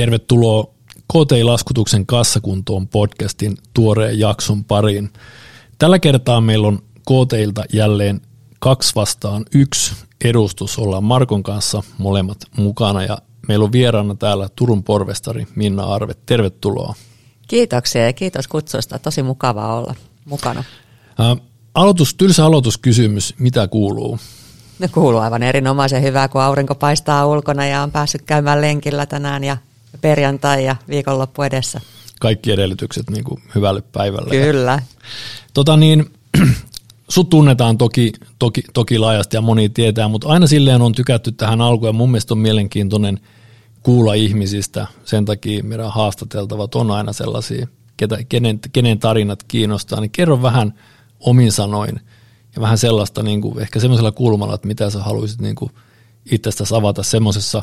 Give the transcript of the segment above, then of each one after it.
Tervetuloa KTI-laskutuksen kassakuntoon podcastin tuoreen jakson pariin. Tällä kertaa meillä on KTIlta jälleen kaksi vastaan yksi edustus. Ollaan Markon kanssa molemmat mukana ja meillä on vieraana täällä Turun porvestari Minna Arve. Tervetuloa. Kiitoksia ja kiitos kutsusta. Tosi mukavaa olla mukana. Ä, aloitus, tylsä aloituskysymys. Mitä kuuluu? Ne kuuluu aivan erinomaisen hyvää, kun aurinko paistaa ulkona ja on päässyt käymään lenkillä tänään ja perjantai ja viikonloppu edessä. Kaikki edellytykset niin kuin hyvälle päivälle. Kyllä. Tota niin, sut tunnetaan toki, toki, toki laajasti ja moni tietää, mutta aina silleen on tykätty tähän alkuun ja mun mielestä on mielenkiintoinen kuulla ihmisistä. Sen takia meidän haastateltavat on aina sellaisia, ketä, kenen, kenen tarinat kiinnostaa. Niin kerro vähän omin sanoin ja vähän sellaista niin kuin, ehkä semmoisella kulmalla, että mitä sä haluaisit niin kuin itsestäsi avata semmoisessa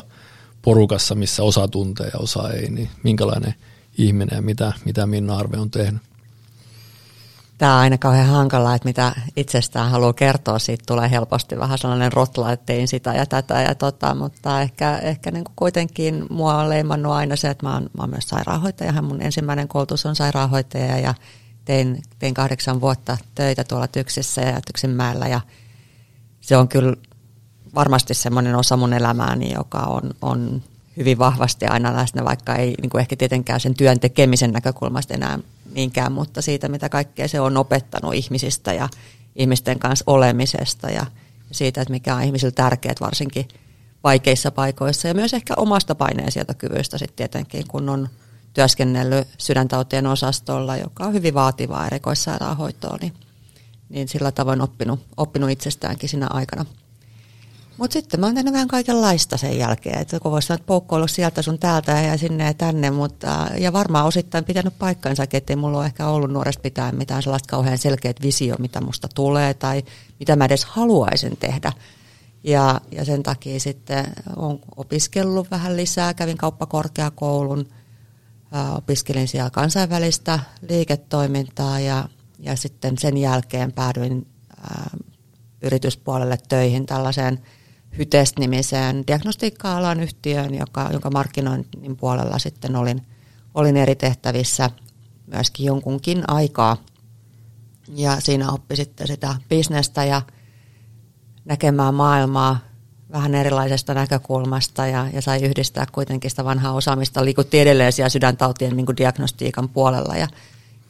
porukassa, missä osa tuntee ja osa ei, niin minkälainen ihminen ja mitä, mitä Minna Arve on tehnyt? Tämä on aina kauhean hankalaa, että mitä itsestään haluaa kertoa, siitä tulee helposti vähän sellainen rotla, että tein sitä ja tätä ja tota, mutta ehkä, ehkä niin kuin kuitenkin mua on leimannut aina se, että mä oon, mä oon myös sairaanhoitaja, mun ensimmäinen koulutus on sairaanhoitaja ja tein, tein kahdeksan vuotta töitä tuolla Tyksissä ja Tyksinmäellä. Ja se on kyllä varmasti semmoinen osa mun elämääni, joka on, on hyvin vahvasti aina läsnä, vaikka ei niin kuin ehkä tietenkään sen työn tekemisen näkökulmasta enää niinkään, mutta siitä, mitä kaikkea se on opettanut ihmisistä ja ihmisten kanssa olemisesta ja siitä, että mikä on ihmisille tärkeää varsinkin vaikeissa paikoissa ja myös ehkä omasta paineensietokyvystä sitten tietenkin, kun on työskennellyt sydäntautien osastolla, joka on hyvin vaativaa erikoissairaanhoitoa, niin, niin sillä tavoin oppinut, oppinut itsestäänkin siinä aikana. Mutta sitten mä oon tehnyt vähän kaikenlaista sen jälkeen, että kun voisi sanoa, että poukkoilu sieltä sun täältä ja sinne ja tänne, mutta, ja varmaan osittain pitänyt paikkansa, että ei mulla ole ehkä ollut nuoresta pitää mitään sellaista kauhean selkeät visio, mitä musta tulee tai mitä mä edes haluaisin tehdä. Ja, ja sen takia sitten olen opiskellut vähän lisää, kävin kauppakorkeakoulun, opiskelin siellä kansainvälistä liiketoimintaa ja, ja sitten sen jälkeen päädyin ää, yrityspuolelle töihin tällaiseen – Hytest-nimiseen diagnostiikka-alan yhtiöön, joka, jonka markkinoinnin puolella sitten olin, olin eri tehtävissä myöskin jonkunkin aikaa. Ja siinä oppi sitten sitä bisnestä ja näkemään maailmaa vähän erilaisesta näkökulmasta ja, ja sai yhdistää kuitenkin sitä vanhaa osaamista. Liikutti edelleen siellä sydäntautien niin diagnostiikan puolella ja,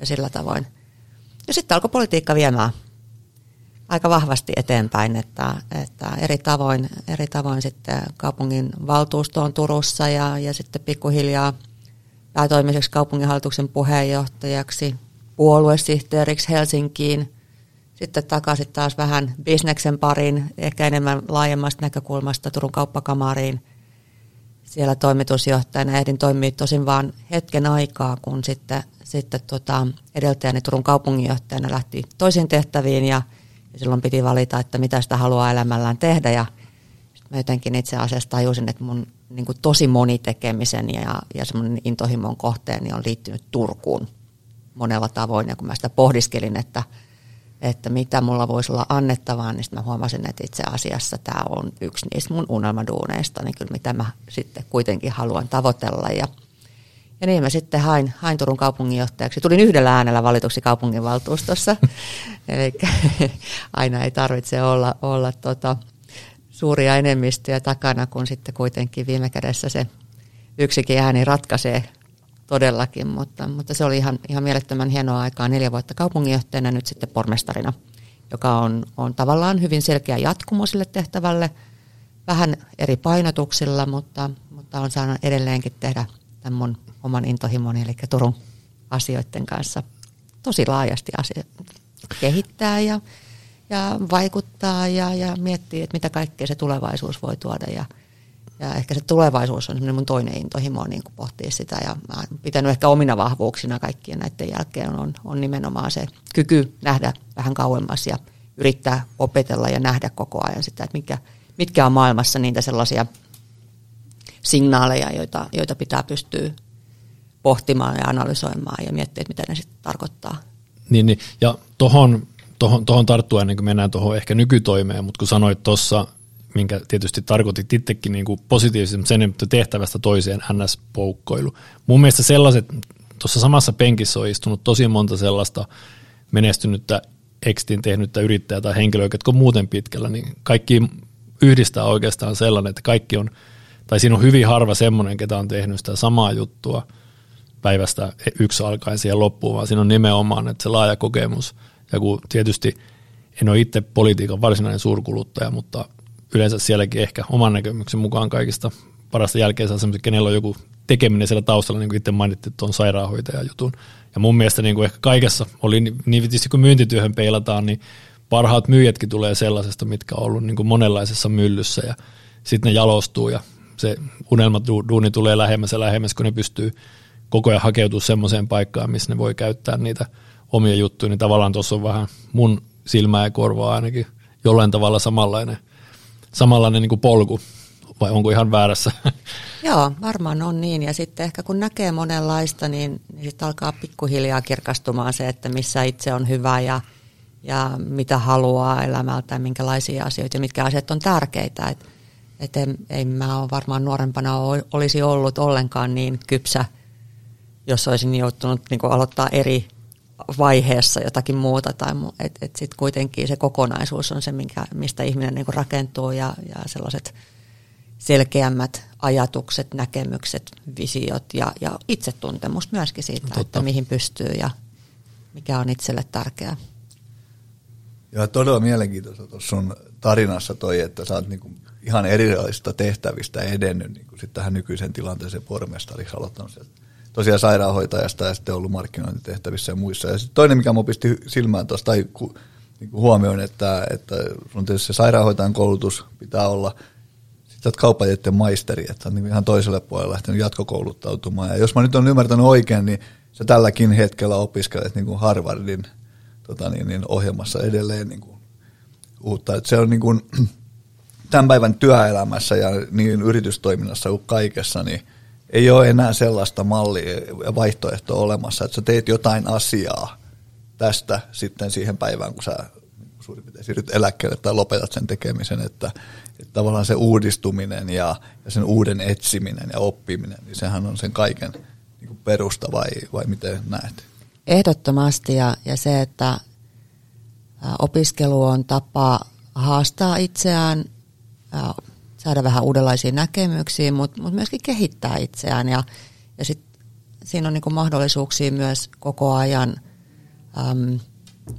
ja sillä tavoin. Ja sitten alkoi politiikka viemään aika vahvasti eteenpäin, että, että eri, tavoin, eri tavoin sitten kaupungin valtuustoon Turussa ja, ja sitten pikkuhiljaa päätoimiseksi kaupunginhallituksen puheenjohtajaksi, puoluesihteeriksi Helsinkiin, sitten takaisin taas vähän bisneksen pariin, ehkä enemmän laajemmasta näkökulmasta Turun kauppakamariin. Siellä toimitusjohtajana ehdin toimia tosin vain hetken aikaa, kun sitten, sitten tota, edeltäjäni Turun kaupunginjohtajana lähti toisiin tehtäviin ja – silloin piti valita, että mitä sitä haluaa elämällään tehdä ja mä jotenkin itse asiassa tajusin, että mun niin kuin tosi moni tekemisen ja, ja semmoinen intohimon kohteeni on liittynyt Turkuun monella tavoin. Ja kun mä sitä pohdiskelin, että, että mitä mulla voisi olla annettavaa, niin mä huomasin, että itse asiassa tämä on yksi niistä mun unelmaduuneista, niin kyllä mitä mä sitten kuitenkin haluan tavoitella. Ja ja niin mä sitten hain, hain Turun kaupunginjohtajaksi. Tulin yhdellä äänellä valituksi kaupunginvaltuustossa. Eli aina ei tarvitse olla, olla tota, suuria enemmistöjä takana, kun sitten kuitenkin viime kädessä se yksikin ääni ratkaisee todellakin. Mutta, mutta se oli ihan, ihan mielettömän hienoa aikaa neljä vuotta kaupunginjohtajana, nyt sitten pormestarina, joka on, on tavallaan hyvin selkeä jatkumo sille tehtävälle. Vähän eri painotuksilla, mutta, mutta on saanut edelleenkin tehdä tämän mun oman intohimoni, eli Turun asioiden kanssa tosi laajasti asia, kehittää ja, ja vaikuttaa ja, ja miettii, että mitä kaikkea se tulevaisuus voi tuoda. Ja, ja ehkä se tulevaisuus on mun toinen intohimo niin kuin pohtia sitä. Ja mä olen pitänyt ehkä omina vahvuuksina kaikkien näiden jälkeen on, on nimenomaan se kyky nähdä vähän kauemmas ja yrittää opetella ja nähdä koko ajan sitä, että mitkä, mitkä on maailmassa niitä sellaisia signaaleja, joita, joita pitää pystyä pohtimaan ja analysoimaan ja miettiä, mitä ne sitten tarkoittaa. Niin, niin. ja tuohon tohon, tohon tarttua ennen kuin mennään tuohon ehkä nykytoimeen, mutta kun sanoit tuossa minkä tietysti tarkoitit itsekin niin kuin positiivisesti, sen että tehtävästä toiseen NS-poukkoilu. Mun mielestä sellaiset, tuossa samassa penkissä on istunut tosi monta sellaista menestynyttä extin tehnyttä yrittäjää tai henkilöä, jotka on muuten pitkällä, niin kaikki yhdistää oikeastaan sellainen, että kaikki on, tai siinä on hyvin harva semmoinen, ketä on tehnyt sitä samaa juttua päivästä yksi alkaen siihen loppuun, vaan siinä on nimenomaan että se laaja kokemus. Ja kun tietysti en ole itse politiikan varsinainen suurkuluttaja, mutta yleensä sielläkin ehkä oman näkemyksen mukaan kaikista parasta jälkeen saa semmoisen, kenellä on joku tekeminen siellä taustalla, niin kuin itse mainittiin tuon sairaanhoitajan jutun. Ja mun mielestä niin kuin ehkä kaikessa, oli niin, tietysti kun myyntityöhön peilataan, niin parhaat myyjätkin tulee sellaisesta, mitkä on ollut niin kuin monenlaisessa myllyssä ja sitten ne jalostuu ja se unelmaduuni tulee lähemmäs ja lähemmäs, kun ne pystyy koko ajan hakeutumaan semmoiseen paikkaan, missä ne voi käyttää niitä omia juttuja, niin tavallaan tuossa on vähän mun silmää ja korvaa ainakin jollain tavalla samanlainen, samanlainen niin kuin polku, vai onko ihan väärässä? Joo, varmaan on niin. Ja sitten ehkä kun näkee monenlaista, niin, niin sitten alkaa pikkuhiljaa kirkastumaan se, että missä itse on hyvä ja, ja mitä haluaa elämältä ja minkälaisia asioita ja mitkä asiat on tärkeitä. Et, et en, ei mä ole varmaan nuorempana olisi ollut ollenkaan niin kypsä, jos olisin joutunut niin aloittaa eri vaiheessa jotakin muuta. Tai et, et sitten kuitenkin se kokonaisuus on se, minkä, mistä ihminen niin rakentuu ja, ja sellaiset selkeämmät ajatukset, näkemykset, visiot ja, ja itsetuntemus myöskin siitä, Totta. että mihin pystyy ja mikä on itselle tärkeää. Joo, todella mielenkiintoista tuossa sun tarinassa toi, että sä oot niinku ihan erilaisista tehtävistä edennyt niinku sit tähän nykyiseen tilanteeseen pormestariksi aloittanut sieltä tosiaan sairaanhoitajasta ja sitten ollut markkinointitehtävissä ja muissa. Ja toinen, mikä mun pisti silmään tuosta tai ku, niin kuin huomioon, että, että sun tietysti se sairaanhoitajan koulutus pitää olla, sitten sä oot maisteri, että on niin ihan toiselle puolelle lähtenyt jatkokouluttautumaan. Ja jos mä nyt on ymmärtänyt oikein, niin sä tälläkin hetkellä opiskelet niin kuin Harvardin tota niin, niin ohjelmassa edelleen niin kuin uutta. Että se on niin kuin, tämän päivän työelämässä ja niin yritystoiminnassa kuin kaikessa, niin – ei ole enää sellaista mallia vaihtoehtoa olemassa, että sä teet jotain asiaa tästä sitten siihen päivään, kun sä suurin piirtein siirryt eläkkeelle tai lopetat sen tekemisen, että, että tavallaan se uudistuminen ja, ja sen uuden etsiminen ja oppiminen, niin sehän on sen kaiken niin kuin perusta vai, vai miten näet? Ehdottomasti ja, ja se, että opiskelu on tapa haastaa itseään, saada vähän uudenlaisia näkemyksiä, mutta, mutta myöskin kehittää itseään. Ja, ja sit siinä on niin mahdollisuuksia myös koko ajan äm,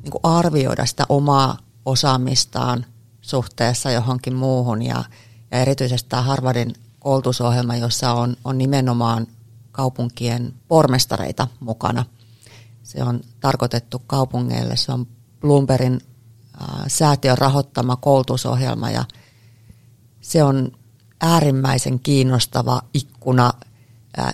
niin arvioida sitä omaa osaamistaan suhteessa johonkin muuhun. Ja, ja erityisesti tämä Harvardin koulutusohjelma, jossa on, on nimenomaan kaupunkien pormestareita mukana. Se on tarkoitettu kaupungeille. Se on Bloombergin äh, säätiön rahoittama koulutusohjelma ja – se on äärimmäisen kiinnostava ikkuna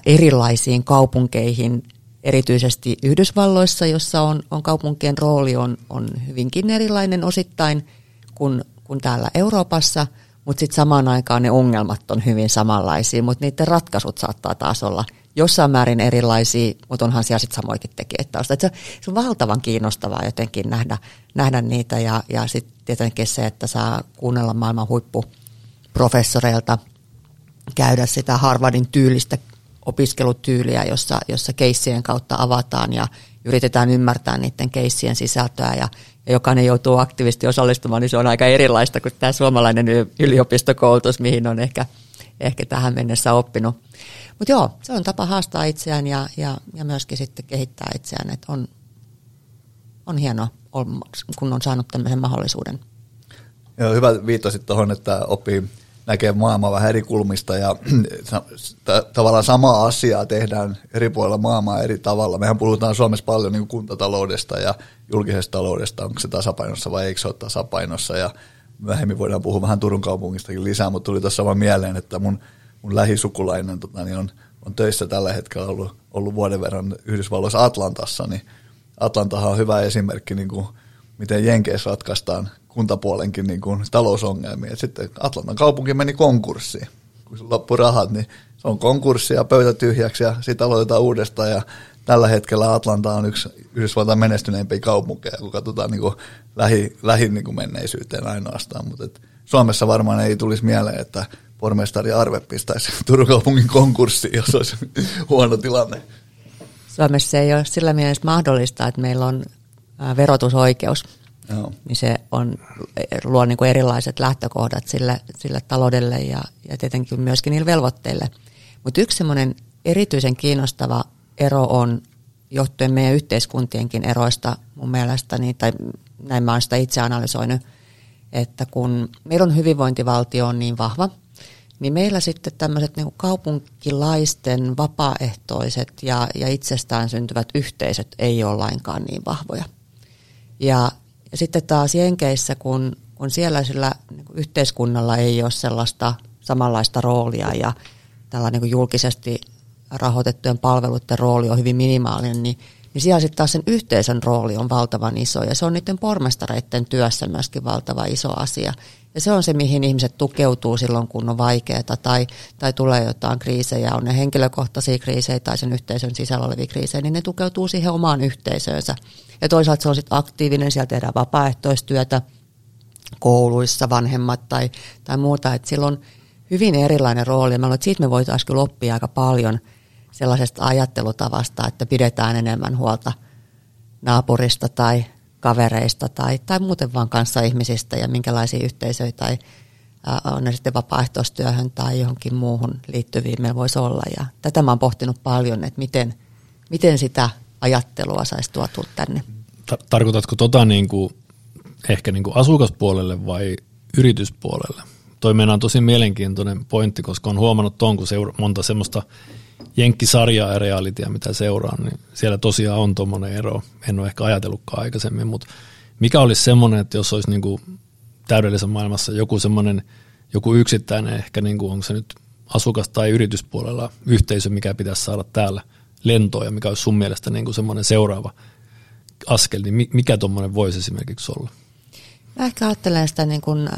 erilaisiin kaupunkeihin, erityisesti Yhdysvalloissa, jossa on, on kaupunkien rooli on, on hyvinkin erilainen osittain kuin, kuin täällä Euroopassa, mutta sitten samaan aikaan ne ongelmat on hyvin samanlaisia, mutta niiden ratkaisut saattaa taas olla jossain määrin erilaisia, mutta onhan siellä sitten samoikin tekijät tausta. Se, se on valtavan kiinnostavaa jotenkin nähdä, nähdä niitä ja, ja sitten tietenkin se, että saa kuunnella maailman huippu professoreilta käydä sitä Harvardin tyylistä opiskelutyyliä, jossa, jossa keissien kautta avataan ja yritetään ymmärtää niiden keissien sisältöä ja, ja jokainen joutuu aktiivisesti osallistumaan, niin se on aika erilaista kuin tämä suomalainen yliopistokoulutus, mihin on ehkä, ehkä tähän mennessä oppinut. Mutta joo, se on tapa haastaa itseään ja, ja, ja myöskin sitten kehittää itseään, että on, on hienoa, kun on saanut tämmöisen mahdollisuuden. Joo, hyvä viittasit tuohon, että oppii näkee maailmaa vähän eri kulmista ja tavallaan samaa asiaa tehdään eri puolilla maailmaa eri tavalla. Mehän puhutaan Suomessa paljon niin kuntataloudesta ja julkisesta taloudesta, onko se tasapainossa vai eikö se ole tasapainossa ja myöhemmin voidaan puhua vähän Turun kaupungistakin lisää, mutta tuli tuossa vaan mieleen, että mun, mun lähisukulainen tota, niin on, on töissä tällä hetkellä ollut, ollut vuoden verran Yhdysvalloissa Atlantassa, niin Atlantahan on hyvä esimerkki, niin kuin, miten Jenkeissä ratkaistaan kuntapuolenkin niin kuin talousongelmia. Et sitten Atlantan kaupunki meni konkurssiin. Kun se loppui rahat, niin se on konkurssi ja pöytä tyhjäksi ja sitten aloitetaan uudestaan. Ja tällä hetkellä Atlanta on yksi Yhdysvaltain menestyneimpiä kaupunkeja, kun katsotaan niin kuin lähi, lähi niin kuin menneisyyteen ainoastaan. Mutta Suomessa varmaan ei tulisi mieleen, että pormestari Arve pistäisi Turun kaupungin konkurssiin, jos olisi huono tilanne. Suomessa ei ole sillä mielessä mahdollista, että meillä on verotusoikeus. Joo. Niin se on, luo niin kuin erilaiset lähtökohdat sille, sille taloudelle ja, ja tietenkin myöskin niille velvoitteille. Mutta yksi semmoinen erityisen kiinnostava ero on johtuen meidän yhteiskuntienkin eroista mun mielestäni, tai näin mä oon sitä itse analysoinut, että kun meillä on hyvinvointivaltio on niin vahva, niin meillä sitten tämmöiset niin kaupunkilaisten vapaaehtoiset ja, ja itsestään syntyvät yhteisöt ei ole lainkaan niin vahvoja. Ja, ja sitten taas Jenkeissä, kun, kun siellä sillä niin yhteiskunnalla ei ole sellaista samanlaista roolia ja tällainen niin julkisesti rahoitettujen palveluiden rooli on hyvin minimaalinen, niin, niin siellä sitten taas sen yhteisön rooli on valtavan iso ja se on niiden pormestareiden työssä myöskin valtava iso asia. Ja se on se, mihin ihmiset tukeutuu silloin, kun on vaikeaa tai, tai tulee jotain kriisejä, on ne henkilökohtaisia kriisejä tai sen yhteisön sisällä olevia kriisejä, niin ne tukeutuu siihen omaan yhteisöönsä. Ja toisaalta se on sitten aktiivinen, siellä tehdään vapaaehtoistyötä kouluissa, vanhemmat tai, tai muuta, että silloin hyvin erilainen rooli. Mä luulen, että siitä me voitaisiin kyllä oppia aika paljon sellaisesta ajattelutavasta, että pidetään enemmän huolta naapurista tai kavereista tai, tai muuten vaan kanssa ihmisistä ja minkälaisia yhteisöjä tai on ne sitten vapaaehtoistyöhön tai johonkin muuhun liittyviin meillä voisi olla. Ja tätä mä oon pohtinut paljon, että miten, miten sitä ajattelua saisi tuotua tänne. Tarkoitatko tota niin kuin, ehkä niin kuin asukaspuolelle vai yrityspuolelle? Toi on tosi mielenkiintoinen pointti, koska on huomannut tuon, kun seura- monta semmoista jenkkisarjaa ja realitia, mitä seuraan, niin siellä tosiaan on tuommoinen ero. En ole ehkä ajatellutkaan aikaisemmin, mutta mikä olisi semmoinen, että jos olisi niin kuin täydellisessä maailmassa joku semmoinen, joku yksittäinen ehkä, niin kuin, onko se nyt asukas- tai yrityspuolella yhteisö, mikä pitäisi saada täällä lentoon ja mikä olisi sun mielestä niin kuin semmoinen seuraava askel, niin mikä tuommoinen voisi esimerkiksi olla? Mä ehkä ajattelen sitä niin kuin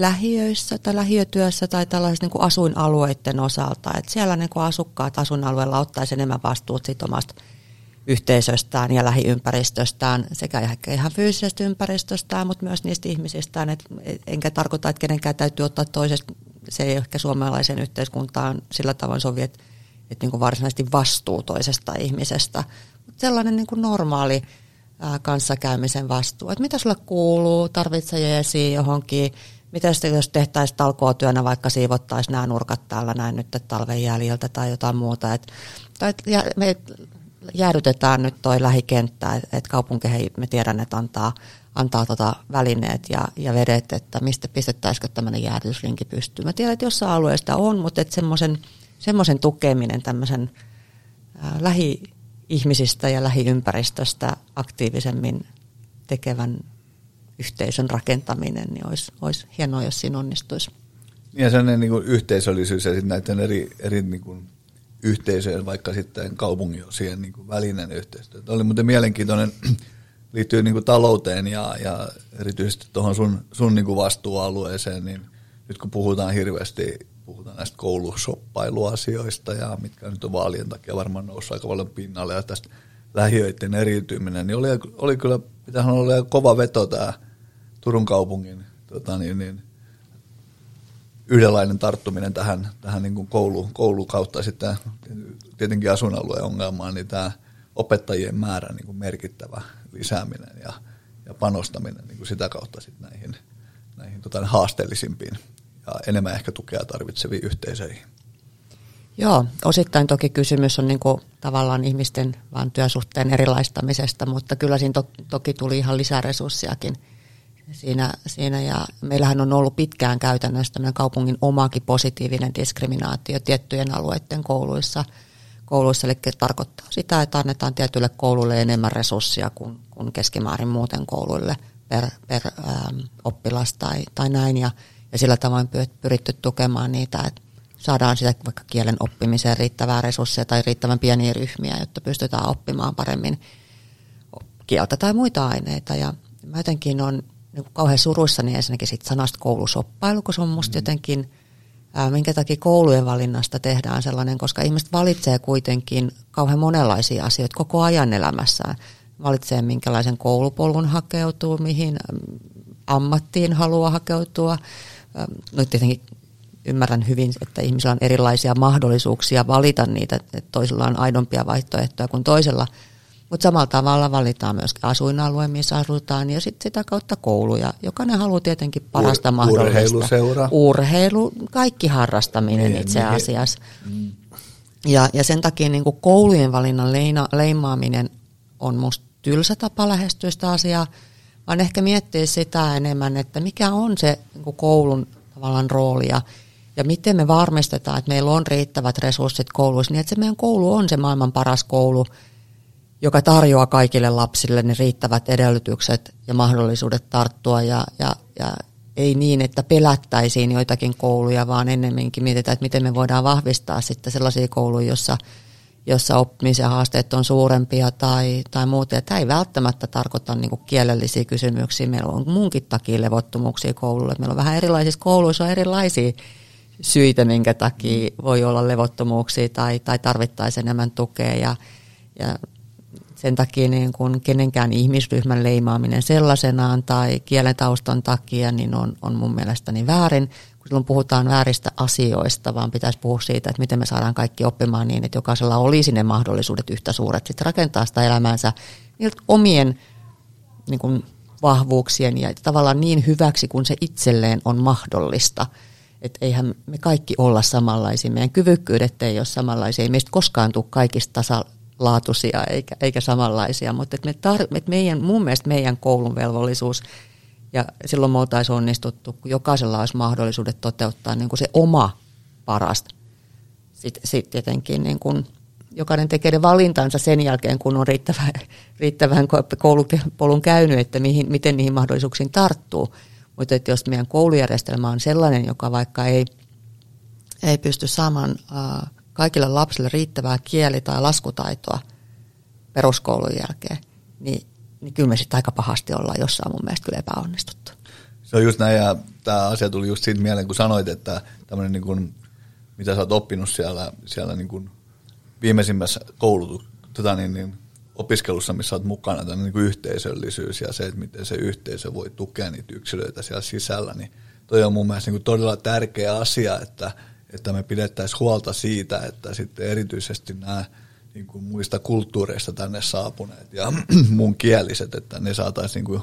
lähiöissä tai lähiötyössä tai tällaisissa niin kuin asuinalueiden osalta. Että siellä niin kuin asukkaat asuinalueella ottaisi enemmän vastuut siitä omasta yhteisöstään ja lähiympäristöstään sekä ehkä ihan fyysisestä ympäristöstään, mutta myös niistä ihmisistään. Et enkä tarkoita, että kenenkään täytyy ottaa toisesta, se ei ehkä suomalaisen yhteiskuntaan sillä tavoin sovi, että, että niin kuin varsinaisesti vastuu toisesta ihmisestä. Mutta sellainen niin kuin normaali kanssakäymisen vastuu, että mitä sulle kuuluu, tarvitsee jeesi johonkin, mitä sitten jos tehtäisiin talkootyönä, vaikka siivottaisiin nämä nurkat täällä näin nyt talven jäljiltä tai jotain muuta. Et, tai me jäädytetään nyt toi lähikenttä, että et kaupunkeihin me tiedän, että antaa, antaa tota välineet ja, ja vedet, että mistä pistettäisikö tämmöinen jäädytyslinki pystyy. Mä tiedän, että jossain alueesta on, mutta että semmoisen, semmoisen tukeminen tämmöisen lähi-ihmisistä ja lähiympäristöstä aktiivisemmin tekevän yhteisön rakentaminen, niin olisi, olisi hienoa, jos siinä onnistuisi. Ja sellainen niin yhteisöllisyys ja sitten näiden eri, eri niin kuin yhteisöjen, vaikka sitten kaupungin osien niin kuin välinen yhteistyö. Tämä oli muuten mielenkiintoinen, liittyy niin kuin talouteen ja, ja erityisesti tuohon sun, sun niin kuin vastuualueeseen, niin nyt kun puhutaan hirveästi, puhutaan näistä koulusoppailuasioista ja mitkä nyt on vaalien takia varmaan noussut aika paljon pinnalle ja tästä lähiöiden eriytyminen, niin oli, oli kyllä, pitäisi olla kova veto tämä Turun kaupungin tota niin, niin, yhdenlainen tarttuminen tähän, tähän niin kuin koulu, koulu kautta sitten tietenkin asuinalueen ongelmaan, niin tämä opettajien määrän niin merkittävä lisääminen ja, ja panostaminen niin kuin sitä kautta sitten näihin, näihin tota, haasteellisimpiin ja enemmän ehkä tukea tarvitseviin yhteisöihin. Joo, osittain toki kysymys on niin kuin tavallaan ihmisten vaan työsuhteen erilaistamisesta, mutta kyllä siinä to, toki tuli ihan lisää resurssiakin – siinä, siinä ja meillähän on ollut pitkään käytännössä tämmöinen kaupungin omakin positiivinen diskriminaatio tiettyjen alueiden kouluissa, kouluissa, eli tarkoittaa sitä, että annetaan tietylle koululle enemmän resursseja kuin, kuin keskimäärin muuten kouluille per, per ähm, oppilas tai, tai näin, ja, ja sillä tavoin pyritty tukemaan niitä, että saadaan sitä vaikka kielen oppimiseen riittävää resursseja tai riittävän pieniä ryhmiä, jotta pystytään oppimaan paremmin kieltä tai muita aineita, ja mä jotenkin on niin kuin kauhean suruissani ensinnäkin sit sanasta koulusoppailu, kun se on musta mm. jotenkin, ää, minkä takia koulujen valinnasta tehdään sellainen, koska ihmiset valitsee kuitenkin kauhean monenlaisia asioita koko ajan elämässään. Valitsee minkälaisen koulupolun hakeutuu, mihin ammattiin haluaa hakeutua. No tietenkin ymmärrän hyvin, että ihmisillä on erilaisia mahdollisuuksia valita niitä, että toisilla on aidompia vaihtoehtoja kuin toisella. Mutta samalla tavalla valitaan myös asuinalue, missä asutaan, ja sitten sitä kautta kouluja. Jokainen haluaa tietenkin parasta Ur- mahdollista. Urheiluseura. Urheilu, kaikki harrastaminen niin, itse niin. asiassa. Mm. Ja, ja sen takia niin kuin koulujen valinnan leina, leimaaminen on musta tylsä tapa lähestyä sitä asiaa, vaan ehkä miettiä sitä enemmän, että mikä on se niin kuin koulun tavallaan rooli ja, ja miten me varmistetaan, että meillä on riittävät resurssit kouluissa, niin että se meidän koulu on se maailman paras koulu, joka tarjoaa kaikille lapsille ne riittävät edellytykset ja mahdollisuudet tarttua ja, ja, ja ei niin, että pelättäisiin joitakin kouluja, vaan ennemminkin mietitään, että miten me voidaan vahvistaa sitten sellaisia kouluja, jossa, jossa oppimisen haasteet on suurempia tai, tai muuta. Ja tämä ei välttämättä tarkoita niin kuin kielellisiä kysymyksiä. Meillä on muunkin takia levottomuuksia koululle. Meillä on vähän erilaisissa kouluissa on erilaisia syitä, minkä takia voi olla levottomuuksia tai, tai tarvittaisiin enemmän tukea. Ja, ja sen takia niin kun kenenkään ihmisryhmän leimaaminen sellaisenaan tai kielen taustan takia niin on, on mun mielestäni väärin, kun silloin puhutaan vääristä asioista, vaan pitäisi puhua siitä, että miten me saadaan kaikki oppimaan niin, että jokaisella olisi ne mahdollisuudet yhtä suuret sitten rakentaa sitä elämäänsä niiltä omien niin kun, vahvuuksien ja tavallaan niin hyväksi kuin se itselleen on mahdollista. Että eihän me kaikki olla samanlaisia, meidän kyvykkyydet ei ole samanlaisia, ei meistä koskaan tule kaikista tasa laatuisia eikä, eikä samanlaisia, mutta että me tar- että meidän, mun mielestä meidän koulun velvollisuus, ja silloin me oltaisiin onnistuttu, kun jokaisella olisi mahdollisuudet toteuttaa niin kuin se oma parasta. Sitten sit tietenkin niin kuin jokainen tekee valintansa sen jälkeen, kun on riittävän, riittävän koulupolun käynyt, että mihin, miten niihin mahdollisuuksiin tarttuu. Mutta että jos meidän koulujärjestelmä on sellainen, joka vaikka ei, ei pysty saamaan uh, kaikille lapsille riittävää kieli- tai laskutaitoa peruskoulun jälkeen, niin, niin kyllä me sitten aika pahasti ollaan jossain mun mielestä kyllä epäonnistuttu. Se on just näin, ja tämä asia tuli just siitä mieleen, kun sanoit, että tämmöinen niin kuin, mitä sä oot oppinut siellä, siellä niin kuin viimeisimmässä koulutu, tota niin, niin, opiskelussa, missä olet mukana, tämä niin yhteisöllisyys ja se, että miten se yhteisö voi tukea niitä yksilöitä siellä sisällä, niin toi on mun mielestä niin todella tärkeä asia, että – että me pidettäisiin huolta siitä, että sitten erityisesti nämä niin kuin muista kulttuureista tänne saapuneet ja muun kieliset, että ne saataisiin niin kuin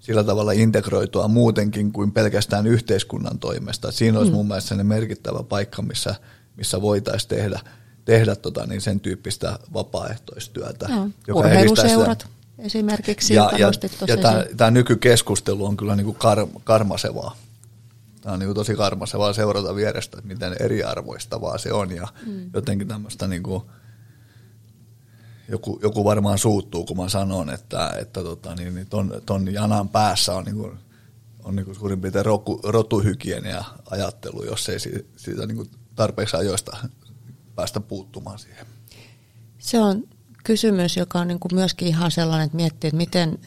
sillä tavalla integroitua muutenkin kuin pelkästään yhteiskunnan toimesta. Siinä olisi mm. mun mielestä merkittävä paikka, missä, missä voitaisiin tehdä, tehdä tota, niin sen tyyppistä vapaaehtoistyötä. No, joka urheiluseurat sitä. esimerkiksi. Ja, ja, ja tämä, tämä nykykeskustelu on kyllä niin kuin kar, karmasevaa Tämä on niin tosi karmassa vaan seurata vierestä, että miten eriarvoistavaa se on ja mm. jotenkin tämmöistä niin kuin, joku, joku varmaan suuttuu, kun mä sanon, että, että tota, niin, niin ton, ton janan päässä on, niin kuin, on niin kuin suurin piirtein roku, rotuhygienia ajattelu, jos ei siitä, siitä niin kuin tarpeeksi ajoista päästä puuttumaan siihen. Se on kysymys, joka on niin kuin myöskin ihan sellainen, että miettii, että miten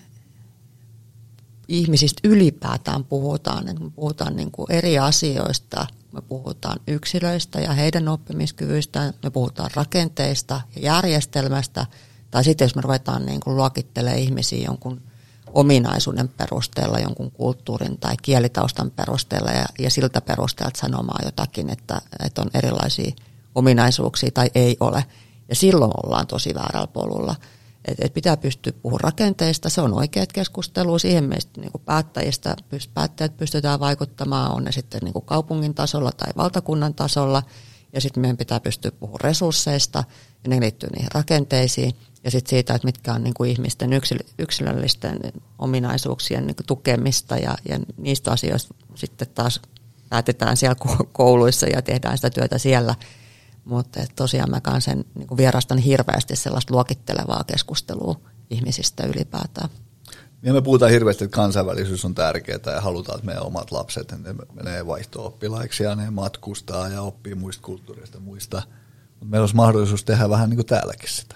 ihmisistä ylipäätään puhutaan. Että me puhutaan niin kuin eri asioista. Me puhutaan yksilöistä ja heidän oppimiskyvyistä. Me puhutaan rakenteista ja järjestelmästä. Tai sitten jos me ruvetaan niin kuin luokittelemaan ihmisiä jonkun ominaisuuden perusteella, jonkun kulttuurin tai kielitaustan perusteella ja, ja siltä perusteelta sanomaan jotakin, että, että on erilaisia ominaisuuksia tai ei ole. Ja silloin ollaan tosi väärällä polulla. Et, et pitää pystyä puhumaan rakenteista, se on oikeat keskustelu, siihen meistä niin kuin päättäjistä päättäjät pystytään vaikuttamaan, on ne sitten niin kaupungin tasolla tai valtakunnan tasolla, ja sitten meidän pitää pystyä puhumaan resursseista, ja ne liittyy niihin rakenteisiin, ja sitten siitä, että mitkä on niin kuin ihmisten yksilöllisten ominaisuuksien niin kuin tukemista, ja, ja niistä asioista sitten taas päätetään siellä kouluissa ja tehdään sitä työtä siellä, mutta tosiaan mä kanssa niin vierastan hirveästi sellaista luokittelevaa keskustelua ihmisistä ylipäätään. Ja me puhutaan hirveästi, että kansainvälisyys on tärkeää ja halutaan, että meidän omat lapset ne menee vaihto-oppilaiksi ja ne matkustaa ja oppii muista kulttuureista ja muista. Mutta meillä olisi mahdollisuus tehdä vähän niin kuin täälläkin sitä,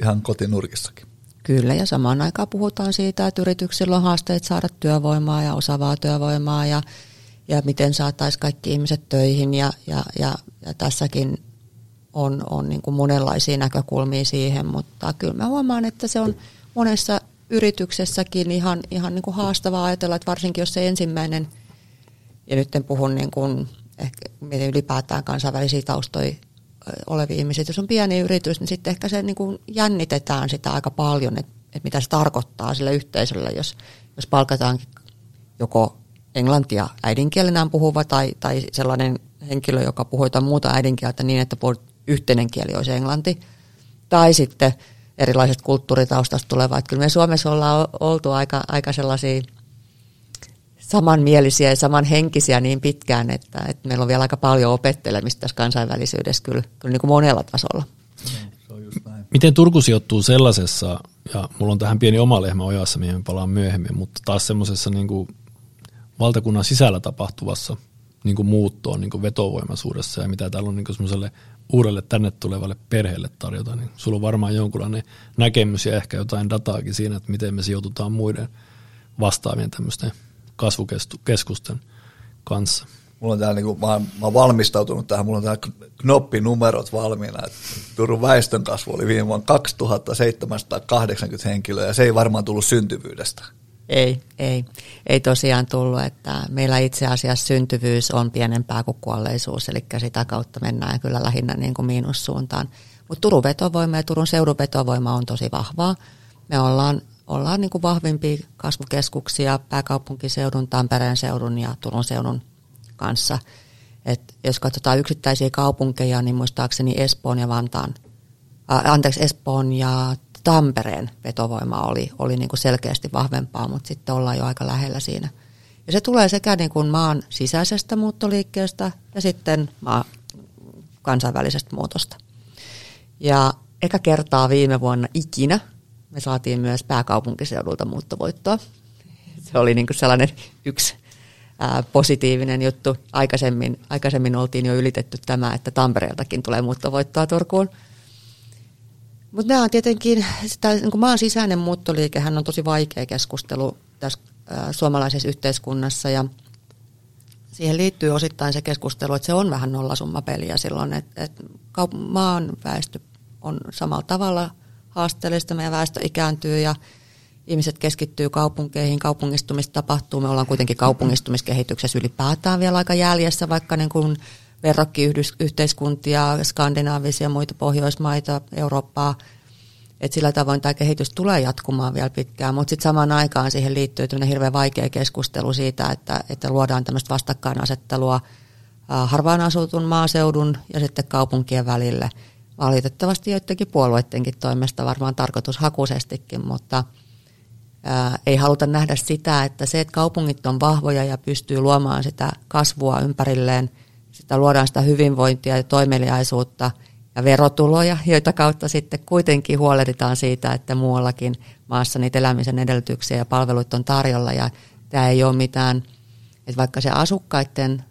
ihan kotinurkissakin. Kyllä, ja samaan aikaan puhutaan siitä, että yrityksillä on haasteet saada työvoimaa ja osaavaa työvoimaa ja, ja miten saataisiin kaikki ihmiset töihin. Ja, ja, ja, ja tässäkin on, on niin kuin monenlaisia näkökulmia siihen, mutta kyllä mä huomaan, että se on monessa yrityksessäkin ihan, ihan niin kuin haastavaa ajatella, että varsinkin jos se ensimmäinen, ja nyt en puhu niin kuin, ehkä ylipäätään kansainvälisiä taustoja olevia ihmisiä, jos on pieni yritys, niin sitten ehkä se niin kuin jännitetään sitä aika paljon, että, että mitä se tarkoittaa sille yhteisölle, jos, jos palkataan joko englantia äidinkielenään puhuva tai, tai sellainen henkilö, joka puhuu jotain muuta äidinkieltä niin, että yhteinen kieli olisi englanti. Tai sitten erilaisesta kulttuuritaustasta tuleva. Että kyllä me Suomessa ollaan oltu aika, aika sellaisia samanmielisiä ja samanhenkisiä niin pitkään, että, että meillä on vielä aika paljon opettelemista tässä kansainvälisyydessä kyllä, kyllä niin kuin monella tasolla. Miten Turku sijoittuu sellaisessa, ja mulla on tähän pieni oma lehmä ojassa, mihin palaan myöhemmin, mutta taas semmoisessa niin kuin valtakunnan sisällä tapahtuvassa niin kuin muuttoon niin kuin vetovoimaisuudessa ja mitä täällä on niin semmoiselle uudelle tänne tulevalle perheelle tarjota, niin sulla on varmaan jonkunlainen näkemys ja ehkä jotain dataakin siinä, että miten me sijoitutaan muiden vastaavien tämmöisten kasvukeskusten kanssa. Mulla on täällä, niin kuin, mä, oon, mä oon valmistautunut tähän, mulla on täällä knoppinumerot valmiina. Että Turun väestönkasvu oli viime vuonna 2780 henkilöä ja se ei varmaan tullut syntyvyydestä. Ei, ei. Ei tosiaan tullut, että meillä itse asiassa syntyvyys on pienempää kuin kuolleisuus, eli sitä kautta mennään kyllä lähinnä niin kuin miinussuuntaan. Mutta Turun vetovoima ja Turun seudun vetovoima on tosi vahvaa. Me ollaan, ollaan niin kuin vahvimpia kasvukeskuksia pääkaupunkiseudun, Tampereen seudun ja Turun seudun kanssa. Et jos katsotaan yksittäisiä kaupunkeja, niin muistaakseni Espoon ja Vantaan, ää, anteeksi, Espoon ja Tampereen vetovoima oli, oli niin kuin selkeästi vahvempaa, mutta sitten ollaan jo aika lähellä siinä. Ja se tulee sekä niin kuin maan sisäisestä muuttoliikkeestä ja sitten maan kansainvälisestä muutosta. Ja eka kertaa viime vuonna ikinä me saatiin myös pääkaupunkiseudulta muuttovoittoa. Se oli niin kuin sellainen yksi ää, positiivinen juttu. Aikaisemmin, aikaisemmin oltiin jo ylitetty tämä, että Tampereeltakin tulee muuttovoittoa Turkuun – mutta nämä on tietenkin, sitä, niin maan sisäinen muuttoliikehän on tosi vaikea keskustelu tässä suomalaisessa yhteiskunnassa ja siihen liittyy osittain se keskustelu, että se on vähän nollasummapeliä silloin, että, että maan väestö on samalla tavalla haasteellista, meidän väestö ikääntyy ja ihmiset keskittyy kaupunkeihin, kaupungistumista tapahtuu, me ollaan kuitenkin kaupungistumiskehityksessä ylipäätään vielä aika jäljessä, vaikka niin kuin verrokkiyhteiskuntia, skandinaavisia, muita Pohjoismaita, Eurooppaa. Et sillä tavoin tämä kehitys tulee jatkumaan vielä pitkään, mutta sitten samaan aikaan siihen liittyy hirveän vaikea keskustelu siitä, että, että luodaan tämmöistä vastakkainasettelua harvaan asutun maaseudun ja sitten kaupunkien välille. Valitettavasti joidenkin puolueidenkin toimesta varmaan tarkoitushakuisestikin, mutta ää, ei haluta nähdä sitä, että se, että kaupungit on vahvoja ja pystyy luomaan sitä kasvua ympärilleen – sitä luodaan sitä hyvinvointia ja toimeliaisuutta ja verotuloja, joita kautta sitten kuitenkin huolehditaan siitä, että muuallakin maassa niitä elämisen edellytyksiä ja palveluita on tarjolla. Ja tämä ei ole mitään, että vaikka se asukkaiden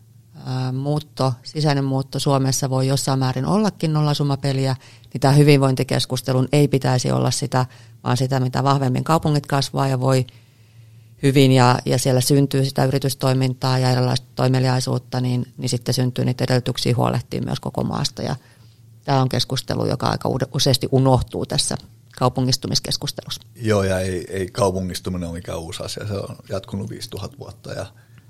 muutto, sisäinen muutto Suomessa voi jossain määrin ollakin nollasummapeliä, niin tämä hyvinvointikeskustelun ei pitäisi olla sitä, vaan sitä, mitä vahvemmin kaupungit kasvaa ja voi hyvin ja, ja siellä syntyy sitä yritystoimintaa ja erilaista toimeliaisuutta, niin, niin sitten syntyy niitä edellytyksiä huolehtia myös koko maasta. Ja tämä on keskustelu, joka aika useasti unohtuu tässä kaupungistumiskeskustelussa. Joo, ja ei, ei kaupungistuminen ole mikään uusi asia. Se on jatkunut 5000 vuotta ja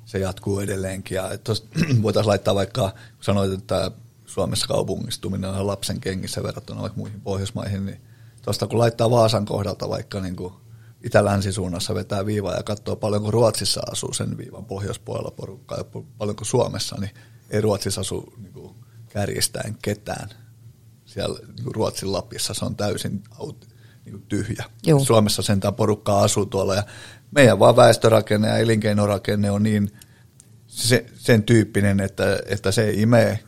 se jatkuu edelleenkin. Ja voitaisiin laittaa vaikka, kun sanoit, että Suomessa kaupungistuminen on lapsen kengissä verrattuna vaikka muihin Pohjoismaihin, niin tuosta kun laittaa Vaasan kohdalta vaikka niin kuin itä-länsisuunnassa vetää viivaa ja katsoo paljonko Ruotsissa asuu sen viivan pohjoispuolella porukkaa ja paljonko Suomessa, niin ei Ruotsissa asu niin kuin kärjistäen ketään. Siellä niin kuin Ruotsin Lapissa se on täysin niin kuin tyhjä. Joo. Suomessa sentään porukkaa asuu tuolla ja meidän vaan väestörakenne ja elinkeinorakenne on niin se, sen tyyppinen, että, että se imee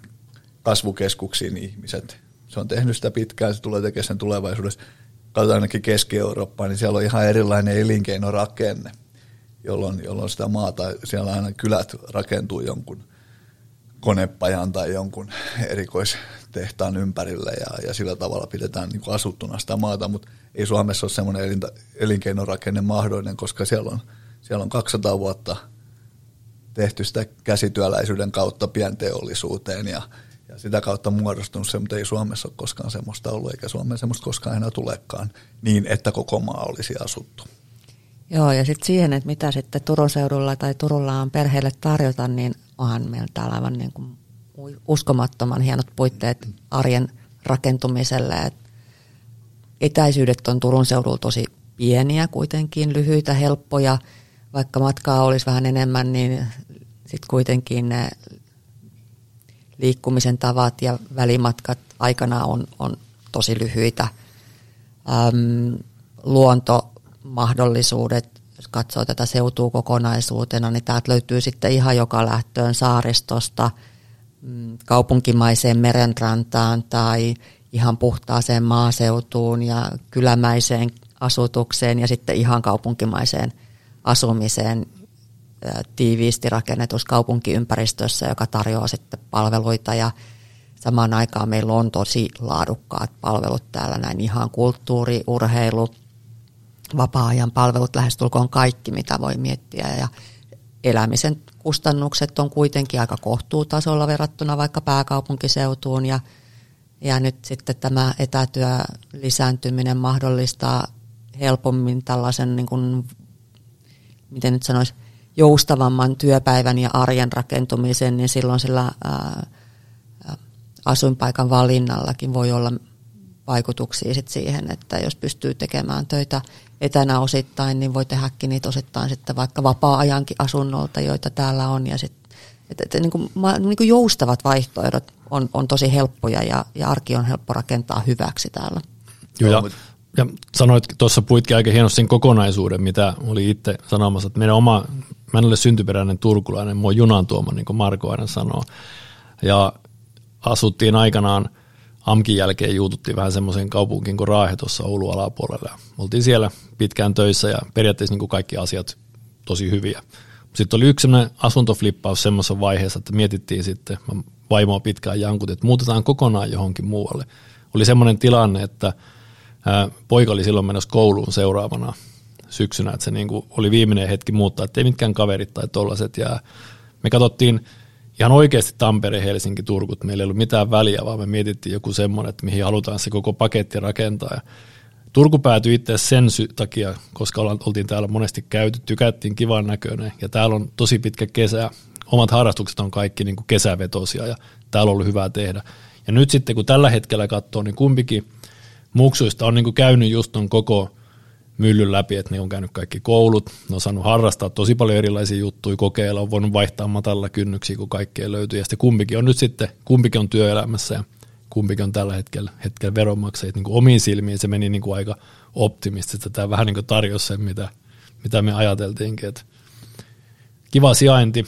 kasvukeskuksiin ihmiset. Se on tehnyt sitä pitkään, se tulee tekemään sen tulevaisuudessa katsotaan ainakin Keski-Eurooppaan, niin siellä on ihan erilainen elinkeinorakenne, jolloin, jolloin sitä maata, siellä aina kylät rakentuu jonkun konepajan tai jonkun erikoistehtaan ympärille ja, ja sillä tavalla pidetään niin kuin asuttuna sitä maata, mutta ei Suomessa ole semmoinen elinkeinorakenne mahdollinen, koska siellä on, siellä on 200 vuotta tehty sitä käsityöläisyyden kautta pienteollisuuteen ja, ja sitä kautta muodostunut se, mutta ei Suomessa ole koskaan semmoista ollut, eikä Suomessa semmoista koskaan enää tulekaan niin, että koko maa olisi asuttu. Joo, ja sitten siihen, että mitä sitten Turun seudulla tai Turulla on perheille tarjota, niin onhan meillä täällä aivan niin kuin uskomattoman hienot puitteet arjen rakentumiselle. Et etäisyydet on Turun seudulla tosi pieniä kuitenkin, lyhyitä, helppoja. Vaikka matkaa olisi vähän enemmän, niin sitten kuitenkin ne liikkumisen tavat ja välimatkat aikana on, on tosi lyhyitä. Öm, luontomahdollisuudet, jos katsoo tätä seutua kokonaisuutena, niin täältä löytyy sitten ihan joka lähtöön saaristosta mm, kaupunkimaiseen merenrantaan tai ihan puhtaaseen maaseutuun ja kylämäiseen asutukseen ja sitten ihan kaupunkimaiseen asumiseen tiiviisti rakennetussa kaupunkiympäristössä, joka tarjoaa sitten palveluita. Ja samaan aikaan meillä on tosi laadukkaat palvelut täällä, näin ihan kulttuuri, urheilu, vapaa-ajan palvelut, lähestulkoon kaikki, mitä voi miettiä. Ja elämisen kustannukset on kuitenkin aika kohtuutasolla verrattuna vaikka pääkaupunkiseutuun. Ja, ja nyt sitten tämä etätyö lisääntyminen mahdollistaa helpommin tällaisen, niin kuin, miten nyt sanoisi, joustavamman työpäivän ja arjen rakentumisen, niin silloin sillä ää, asuinpaikan valinnallakin voi olla vaikutuksia sit siihen, että jos pystyy tekemään töitä etänä osittain, niin voi tehdäkin niitä osittain sitten vaikka vapaa-ajankin asunnolta, joita täällä on. Ja sit, et, et, niin kuin, niin kuin joustavat vaihtoehdot on, on tosi helppoja ja, ja arki on helppo rakentaa hyväksi täällä. Joo, ja, ja sanoit tuossa puitkin aika hienosti sen kokonaisuuden, mitä oli itse sanomassa, että meidän oma, mä en ole syntyperäinen turkulainen, mua junan tuoma, niin kuin Marko aina sanoo. Ja asuttiin aikanaan – AMKin jälkeen juututtiin vähän semmoiseen kaupunkiin kuin Raahe tuossa Oulun alapuolella. Oltiin siellä pitkään töissä ja periaatteessa niin kuin kaikki asiat tosi hyviä. Sitten oli yksi semmoinen asuntoflippaus semmoisessa vaiheessa, että mietittiin sitten, mä vaimoa pitkään jankut, että muutetaan kokonaan johonkin muualle. Oli semmoinen tilanne, että poika oli silloin menossa kouluun seuraavana syksynä, että se niin kuin oli viimeinen hetki muuttaa, että ei mitkään kaverit tai tollaset. Ja me katsottiin ihan oikeasti Tampere, Helsinki, Turku, meillä ei ollut mitään väliä, vaan me mietittiin joku semmoinen, että mihin halutaan se koko paketti rakentaa. Ja Turku päätyi itse sen sy- takia, koska oltiin täällä monesti käyty, tykättiin kivan näköinen ja täällä on tosi pitkä kesä. Omat harrastukset on kaikki niin kuin kesävetosia ja täällä on ollut hyvää tehdä. Ja nyt sitten kun tällä hetkellä katsoo, niin kumpikin muksuista on niin kuin käynyt just ton koko myllyn läpi, että ne on käynyt kaikki koulut, ne on saanut harrastaa tosi paljon erilaisia juttuja, kokeilla, on voinut vaihtaa matalla kynnyksiä, kun kaikkea löytyy. Ja sitten kumpikin on nyt sitten, kumpikin on työelämässä ja kumpikin on tällä hetkellä, hetkellä veronmaksajat niin kuin omiin silmiin. Se meni niin kuin aika optimistisesti. Tämä vähän niin kuin tarjosi sen, mitä, mitä me ajateltiinkin. Että kiva sijainti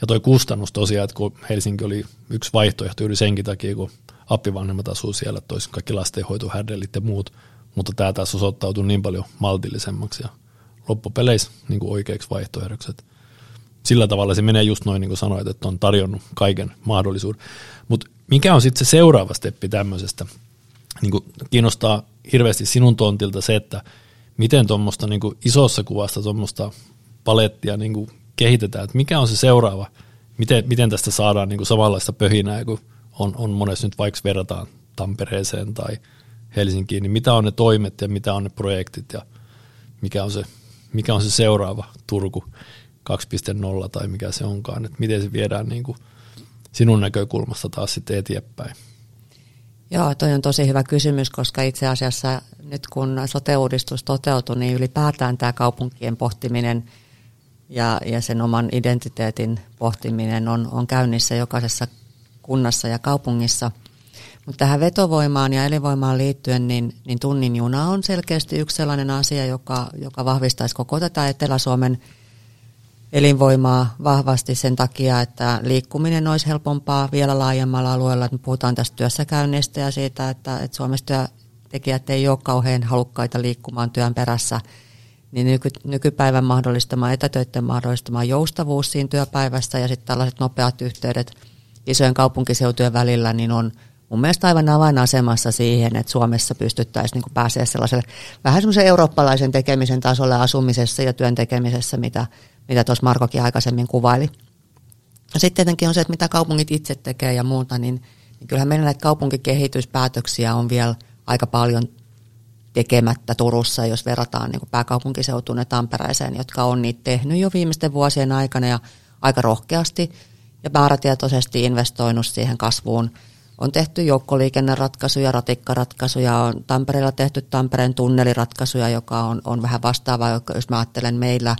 ja toi kustannus tosiaan, että kun Helsinki oli yksi vaihtoehto juuri senkin takia, kun appivanhemmat asuu siellä, toisin kaikki lastenhoitohärdellit ja muut – mutta tämä taas osoittautui niin paljon maltillisemmaksi ja loppupeleissä niin kuin oikeaksi vaihtoehdoksi. Sillä tavalla se menee just noin niin kuin sanoit, että on tarjonnut kaiken mahdollisuuden. Mutta mikä on sitten se seuraava steppi tämmöisestä? Niin kuin kiinnostaa hirveästi sinun tontilta se, että miten tuommoista niin isossa kuvasta tuommoista palettia niin kuin kehitetään, että mikä on se seuraava, miten, miten tästä saadaan niin kuin samanlaista pöhinää, kun on, on monessa nyt vaikka verrataan Tampereeseen tai – Helsinkiin, niin mitä on ne toimet ja mitä on ne projektit ja mikä on se, mikä on se seuraava Turku 2.0 tai mikä se onkaan, että miten se viedään niin kuin sinun näkökulmasta taas sitten eteenpäin. Joo, toi on tosi hyvä kysymys, koska itse asiassa nyt kun sote-uudistus toteutui, niin ylipäätään tämä kaupunkien pohtiminen ja, ja sen oman identiteetin pohtiminen on, on käynnissä jokaisessa kunnassa ja kaupungissa – mutta tähän vetovoimaan ja elinvoimaan liittyen, niin, niin tunnin juna on selkeästi yksi sellainen asia, joka, joka vahvistaisi koko tätä Etelä-Suomen elinvoimaa vahvasti sen takia, että liikkuminen olisi helpompaa vielä laajemmalla alueella. Me puhutaan tästä työssäkäynnistä ja siitä, että, että Suomessa työntekijät ei ole kauhean halukkaita liikkumaan työn perässä. Niin nyky, nykypäivän mahdollistama, etätöiden mahdollistama joustavuus siinä työpäivässä ja sitten tällaiset nopeat yhteydet isojen kaupunkiseutujen välillä, niin on – mun mielestä aivan avainasemassa siihen, että Suomessa pystyttäisiin niin pääsemään sellaiselle vähän semmoisen eurooppalaisen tekemisen tasolle asumisessa ja työn tekemisessä, mitä, mitä Markokin aikaisemmin kuvaili. Sitten tietenkin on se, että mitä kaupungit itse tekee ja muuta, niin, niin kyllähän meillä näitä kaupunkikehityspäätöksiä on vielä aika paljon tekemättä Turussa, jos verrataan niin pääkaupunkiseutuun ja Tampereeseen, jotka on niitä tehnyt jo viimeisten vuosien aikana ja aika rohkeasti ja määrätietoisesti investoinut siihen kasvuun. On tehty joukkoliikenneratkaisuja, ratikkaratkaisuja, on Tampereella tehty Tampereen tunneliratkaisuja, joka on, on vähän vastaava, jos mä ajattelen meillä,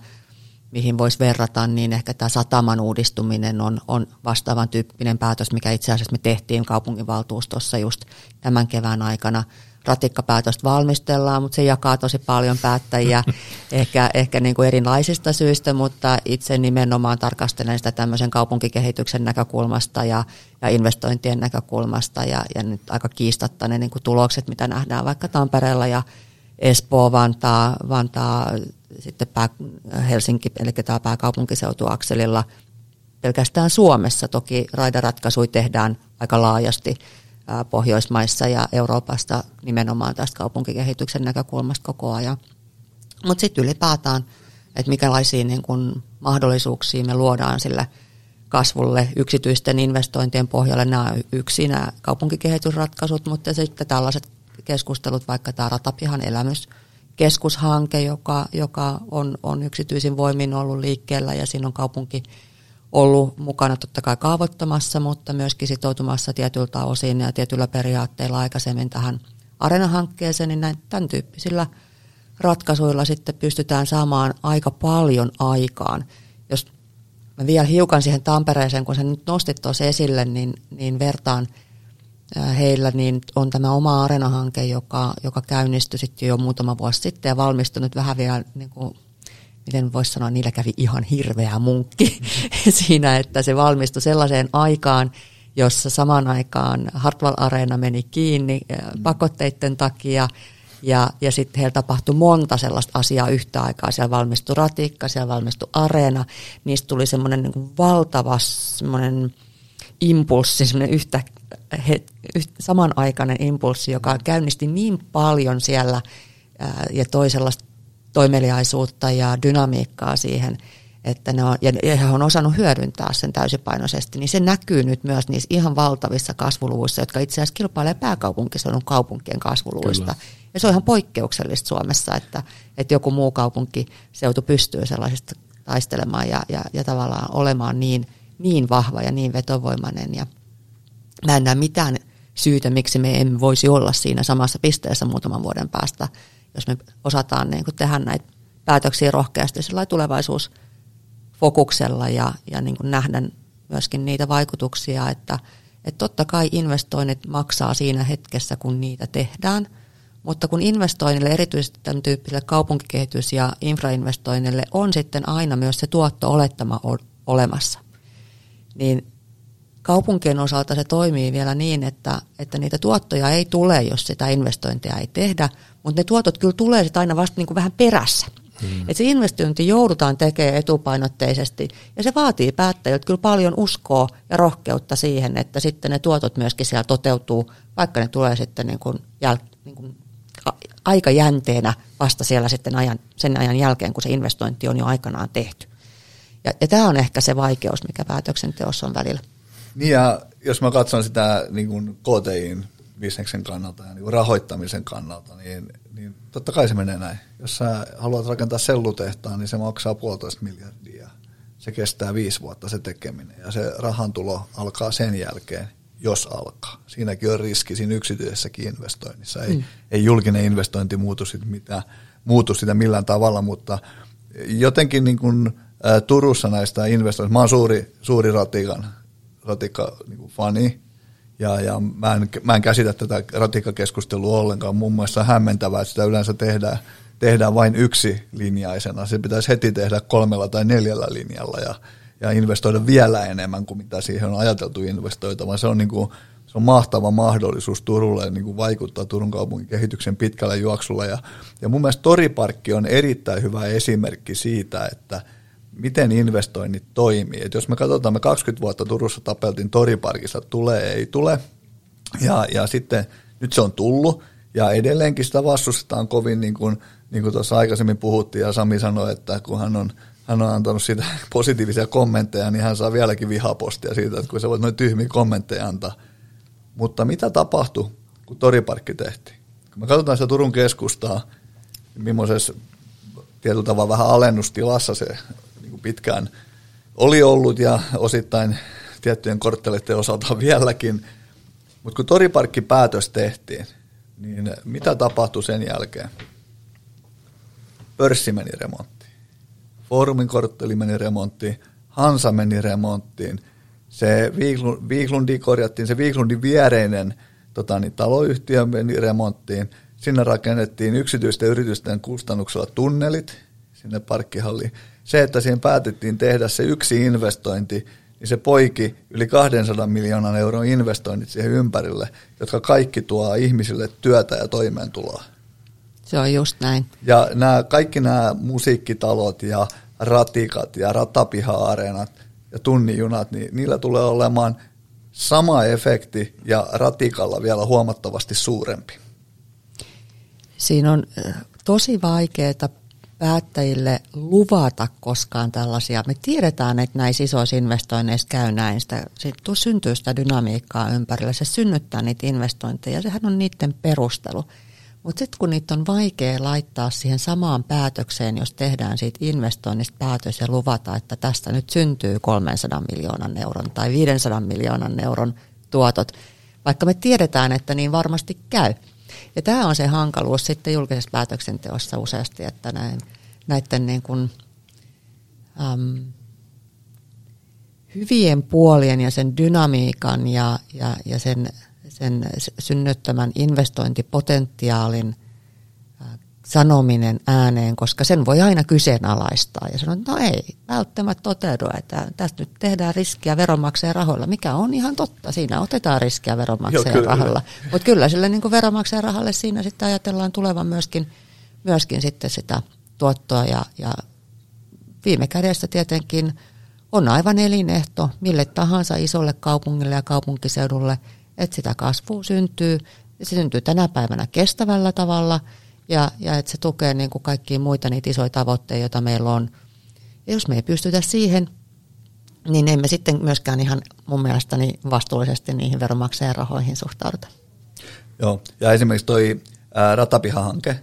mihin voisi verrata, niin ehkä tämä sataman uudistuminen on, on vastaavan tyyppinen päätös, mikä itse asiassa me tehtiin kaupunginvaltuustossa just tämän kevään aikana – ratikkapäätöstä valmistellaan, mutta se jakaa tosi paljon päättäjiä ehkä, ehkä niin kuin erilaisista syistä, mutta itse nimenomaan tarkastelen sitä tämmöisen kaupunkikehityksen näkökulmasta ja, ja investointien näkökulmasta ja, ja nyt aika kiistatta ne niin kuin tulokset, mitä nähdään vaikka Tampereella ja Espoo, Vantaa, Vantaa sitten pää, Helsinki, eli tämä pääkaupunkiseutuakselilla pelkästään Suomessa. Toki raidaratkaisuja tehdään aika laajasti Pohjoismaissa ja Euroopasta nimenomaan tästä kaupunkikehityksen näkökulmasta koko ajan. Mutta sitten ylipäätään, että mikälaisia niin kun mahdollisuuksia me luodaan sille kasvulle yksityisten investointien pohjalle. Nämä on yksi nämä kaupunkikehitysratkaisut, mutta sitten tällaiset keskustelut, vaikka tämä Ratapihan elämyskeskushanke, joka, joka on, on yksityisin voimin ollut liikkeellä ja siinä on kaupunki ollut mukana totta kai kaavoittamassa, mutta myöskin sitoutumassa tietyltä osin ja tietyllä periaatteilla aikaisemmin tähän arenahankkeeseen, niin näin, tämän tyyppisillä ratkaisuilla sitten pystytään saamaan aika paljon aikaan. Jos mä vielä hiukan siihen Tampereeseen, kun sä nyt nostit tuossa esille, niin, niin vertaan heillä, niin on tämä oma arenahanke, joka, joka käynnistyi sitten jo muutama vuosi sitten ja valmistunut vähän vielä niin kuin miten voisi sanoa, niillä kävi ihan hirveä munkki siinä, että se valmistui sellaiseen aikaan, jossa samaan aikaan Hartwall Areena meni kiinni pakotteiden takia, ja, ja sitten heillä tapahtui monta sellaista asiaa yhtä aikaa. Siellä valmistui ratikka, siellä valmistui areena. Niistä tuli semmoinen niin valtava semmoinen impulssi, semmoinen yhtä, he, yhtä, samanaikainen impulssi, joka käynnisti niin paljon siellä ää, ja toi sellaista toimeliaisuutta ja dynamiikkaa siihen, että ne on, ja he on osannut hyödyntää sen täysipainoisesti, niin se näkyy nyt myös niissä ihan valtavissa kasvuluvuissa, jotka itse asiassa kilpailee pääkaupunkiseudun kaupunkien kasvuluvuista. Kyllä. Ja se on ihan poikkeuksellista Suomessa, että, että joku muu kaupunkiseutu pystyy sellaisista taistelemaan ja, ja, ja tavallaan olemaan niin, niin vahva ja niin vetovoimainen. Ja mä en näe mitään syytä, miksi me emme voisi olla siinä samassa pisteessä muutaman vuoden päästä jos me osataan niin kuin tehdä näitä päätöksiä rohkeasti tulevaisuusfokuksella ja, ja niin kuin nähdä myöskin niitä vaikutuksia, että, että totta kai investoinnit maksaa siinä hetkessä, kun niitä tehdään, mutta kun investoinnille, erityisesti tämän tyyppiselle kaupunkikehitys- ja infrainvestoinnille on sitten aina myös se tuotto-olettama olemassa, niin kaupunkien osalta se toimii vielä niin, että, että niitä tuottoja ei tule, jos sitä investointia ei tehdä, mutta ne tuotot kyllä tulee sitten aina vasta niin kuin vähän perässä. Hmm. Että se investointi joudutaan tekemään etupainotteisesti ja se vaatii päättäjiltä kyllä paljon uskoa ja rohkeutta siihen, että sitten ne tuotot myöskin siellä toteutuu, vaikka ne tulee sitten niin kuin jäl, niin kuin aikajänteenä vasta siellä sitten ajan, sen ajan jälkeen, kun se investointi on jo aikanaan tehty. Ja, ja tämä on ehkä se vaikeus, mikä päätöksenteossa on välillä. Niin ja jos mä katson sitä niin kuin KTIin bisneksen kannalta ja niin rahoittamisen kannalta, niin, niin totta kai se menee näin. Jos sä haluat rakentaa sellutehtaan, niin se maksaa puolitoista miljardia. Se kestää viisi vuotta se tekeminen ja se rahantulo alkaa sen jälkeen, jos alkaa. Siinäkin on riski siinä yksityisessäkin investoinnissa. Ei, mm. ei julkinen investointi muutu, sit mitään, muutu sitä millään tavalla, mutta jotenkin niin kuin, ä, Turussa näistä investoinnista, mä oon suuri, suuri ratikan, ratikka niin fani, ja, ja mä, en, mä en käsitä tätä ratikkakeskustelua ollenkaan. Mun mielestä hämmentävää, että sitä yleensä tehdään, tehdään vain yksi linjaisena. Se pitäisi heti tehdä kolmella tai neljällä linjalla ja, ja investoida vielä enemmän kuin mitä siihen on ajateltu investoitavan. Se on, niin kuin, se on mahtava mahdollisuus Turulle niin kuin vaikuttaa Turun kaupungin kehityksen pitkällä juoksulla. Ja, ja mun mielestä Toriparkki on erittäin hyvä esimerkki siitä, että – miten investoinnit toimii. Et jos me katsotaan, me 20 vuotta Turussa tapeltiin toriparkissa, tulee, ei tule, ja, ja sitten nyt se on tullut, ja edelleenkin sitä vastustetaan kovin, niin kuin, niin kuin tuossa aikaisemmin puhuttiin, ja Sami sanoi, että kun hän on, hän on antanut siitä positiivisia kommentteja, niin hän saa vieläkin vihapostia siitä, että kun sä voit noin tyhmiä kommentteja antaa. Mutta mitä tapahtui, kun toriparkki tehtiin? Kun me katsotaan sitä Turun keskustaa, niin millaisessa tietyllä tavalla vähän alennustilassa se kuin pitkään oli ollut ja osittain tiettyjen kortteleiden osalta vieläkin. Mutta kun toriparkkipäätös tehtiin, niin mitä tapahtui sen jälkeen? Pörssi meni remonttiin. Foorumin kortteli meni remonttiin. Hansa meni remonttiin. Se Viiklundi korjattiin, se Viiklundin viereinen tota, niin, taloyhtiö meni remonttiin. Sinne rakennettiin yksityisten yritysten kustannuksella tunnelit sinne parkkihalliin. Se, että siihen päätettiin tehdä se yksi investointi, niin se poiki yli 200 miljoonan euron investoinnit siihen ympärille, jotka kaikki tuo ihmisille työtä ja toimeentuloa. Se on just näin. Ja nämä, kaikki nämä musiikkitalot ja ratikat ja ratapiha-areenat ja tunnijunat, niin niillä tulee olemaan sama efekti ja ratikalla vielä huomattavasti suurempi. Siinä on tosi vaikeaa päättäjille luvata koskaan tällaisia. Me tiedetään, että näissä isoissa investoinneissa käy näin. Sitä, siitä syntyy sitä dynamiikkaa ympärillä. Se synnyttää niitä investointeja. Sehän on niiden perustelu. Mutta sitten kun niitä on vaikea laittaa siihen samaan päätökseen, jos tehdään siitä investoinnista päätös ja luvata, että tästä nyt syntyy 300 miljoonan euron tai 500 miljoonan euron tuotot, vaikka me tiedetään, että niin varmasti käy. Ja tämä on se hankaluus sitten julkisessa päätöksenteossa useasti, että näin, näiden niin kuin, äm, hyvien puolien ja sen dynamiikan ja, ja, ja sen sen synnyttämän investointipotentiaalin sanominen ääneen, koska sen voi aina kyseenalaistaa ja sanoa, että no ei, välttämättä toteudu, että tästä nyt tehdään riskiä veronmaksajan rahoilla, mikä on ihan totta, siinä otetaan riskiä veronmaksajan Joo, rahalla, mutta kyllä sille niin veronmaksajan rahalle siinä sitten ajatellaan tulevan myöskin, myöskin sitten sitä tuottoa ja, ja viime kädessä tietenkin on aivan elinehto mille tahansa isolle kaupungille ja kaupunkiseudulle, että sitä kasvua syntyy. Se syntyy tänä päivänä kestävällä tavalla ja, ja että se tukee niin kuin kaikkia muita niitä isoja tavoitteita, joita meillä on. Ja jos me ei pystytä siihen, niin emme sitten myöskään ihan mun mielestäni vastuullisesti niihin veronmaksajan rahoihin suhtauduta. Joo, ja esimerkiksi toi ratapihahanke,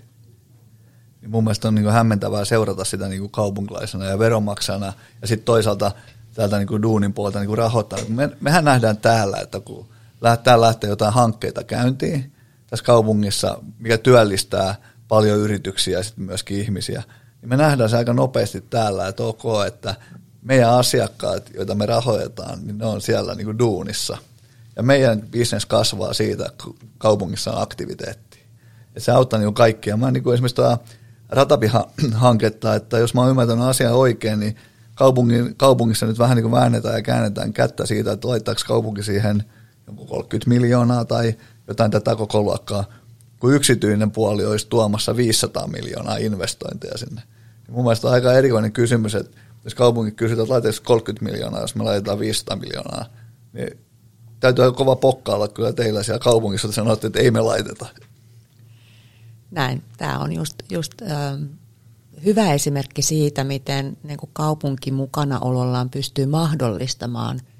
niin mun mielestä on niin kuin hämmentävää seurata sitä niin kuin kaupunkilaisena ja veronmaksajana, ja sitten toisaalta täältä niin kuin duunin puolelta niin kuin rahoittaa. Me, mehän nähdään täällä, että kun lähtee lähteä jotain hankkeita käyntiin tässä kaupungissa, mikä työllistää paljon yrityksiä ja sitten myöskin ihmisiä, niin me nähdään se aika nopeasti täällä, että ok, että meidän asiakkaat, joita me rahoitetaan, niin ne on siellä niin kuin duunissa. Ja meidän bisnes kasvaa siitä, kun kaupungissa on aktiviteetti. Ja se auttaa niin kaikkia. Mä niin kuin esimerkiksi ratapiha-hanketta, että jos mä oon ymmärtänyt asian oikein, niin kaupungin, kaupungissa nyt vähän niin kuin väännetään ja käännetään kättä siitä, että laittaako kaupunki siihen – joku 30 miljoonaa tai jotain tätä koko luokkaa, kun yksityinen puoli olisi tuomassa 500 miljoonaa investointeja sinne. Mun mielestä on aika erikoinen kysymys, että jos kaupunki kysytään, että laitaisi 30 miljoonaa, jos me laitetaan 500 miljoonaa, niin täytyy aika kova pokkailla kyllä teillä siellä kaupungissa, että sanotte, että ei me laiteta. Näin. Tämä on just, just äh, hyvä esimerkki siitä, miten niin kuin kaupunki mukanaolollaan pystyy mahdollistamaan –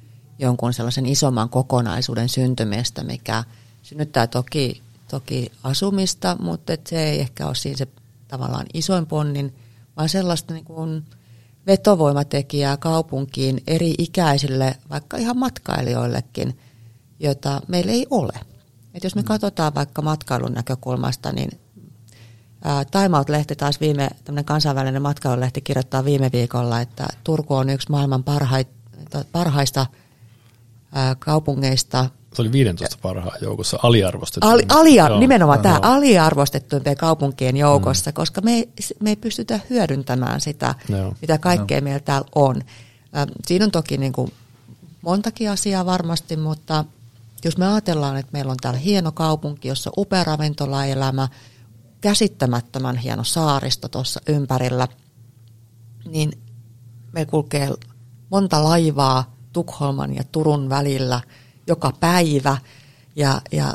jonkun sellaisen isomman kokonaisuuden syntymistä, mikä synnyttää toki, toki asumista, mutta et se ei ehkä ole siinä se tavallaan isoin ponnin, vaan sellaista niin kuin vetovoimatekijää kaupunkiin eri ikäisille, vaikka ihan matkailijoillekin, jota meillä ei ole. Et jos me mm. katsotaan vaikka matkailun näkökulmasta, niin Time Out-lehti taas viime, tämmöinen kansainvälinen matkailulehti kirjoittaa viime viikolla, että Turku on yksi maailman parhaita, parhaista – kaupungeista. Se oli 15 parhaan joukossa aliarvostettu. Ali, alia, Joo, nimenomaan no. tämä aliarvostettuimpien kaupunkien joukossa, mm. koska me ei, me ei pystytä hyödyntämään sitä, Joo. mitä kaikkea Joo. meillä täällä on. Siinä on toki niin kuin montakin asiaa varmasti, mutta jos me ajatellaan, että meillä on täällä hieno kaupunki, jossa on upea ravintolaelämä, käsittämättömän hieno saaristo tuossa ympärillä, niin me kulkee monta laivaa Tukholman ja Turun välillä joka päivä ja, ja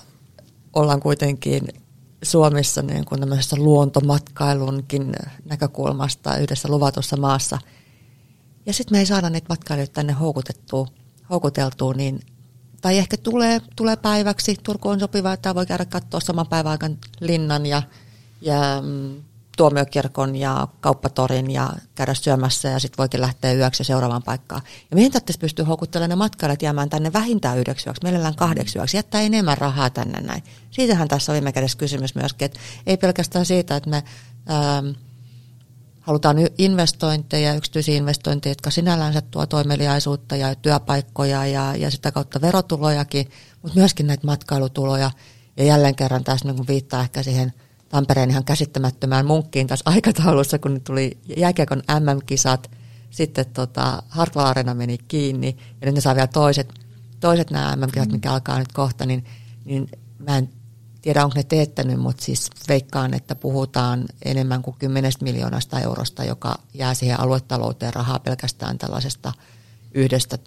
ollaan kuitenkin Suomessa niin kuin luontomatkailunkin näkökulmasta yhdessä luvatussa maassa. Ja sitten me ei saada niitä matkailijoita tänne houkutettua, houkuteltua, niin tai ehkä tulee, tulee päiväksi. Turku on sopiva, että voi käydä katsoa saman päivän linnan ja, ja mm, tuomiokirkon ja kauppatorin ja käydä syömässä ja sitten voikin lähteä yöksi seuraavaan paikkaan. Ja meidän tarvitsisi pystyä houkuttelemaan ne matkailijat jäämään tänne vähintään yhdeksi yöksi, mielellään kahdeksi yöksi, jättää enemmän rahaa tänne näin. Siitähän tässä on viime kädessä kysymys myöskin, että ei pelkästään siitä, että me ähm, halutaan investointeja, yksityisiä investointeja, jotka sinällänsä tuo toimeliaisuutta ja työpaikkoja ja, ja sitä kautta verotulojakin, mutta myöskin näitä matkailutuloja. Ja jälleen kerran tässä niin viittaa ehkä siihen – Tampereen ihan käsittämättömään munkkiin tässä aikataulussa, kun tuli jääkiekon MM-kisat, sitten tota, Hartwall Arena meni kiinni, ja nyt ne saa vielä toiset, toiset nämä MM-kisat, mikä alkaa nyt kohta, niin, niin mä en tiedä, onko ne teettänyt, mutta siis veikkaan, että puhutaan enemmän kuin 10 miljoonasta eurosta, joka jää siihen aluetalouteen rahaa pelkästään tällaisesta yhdestä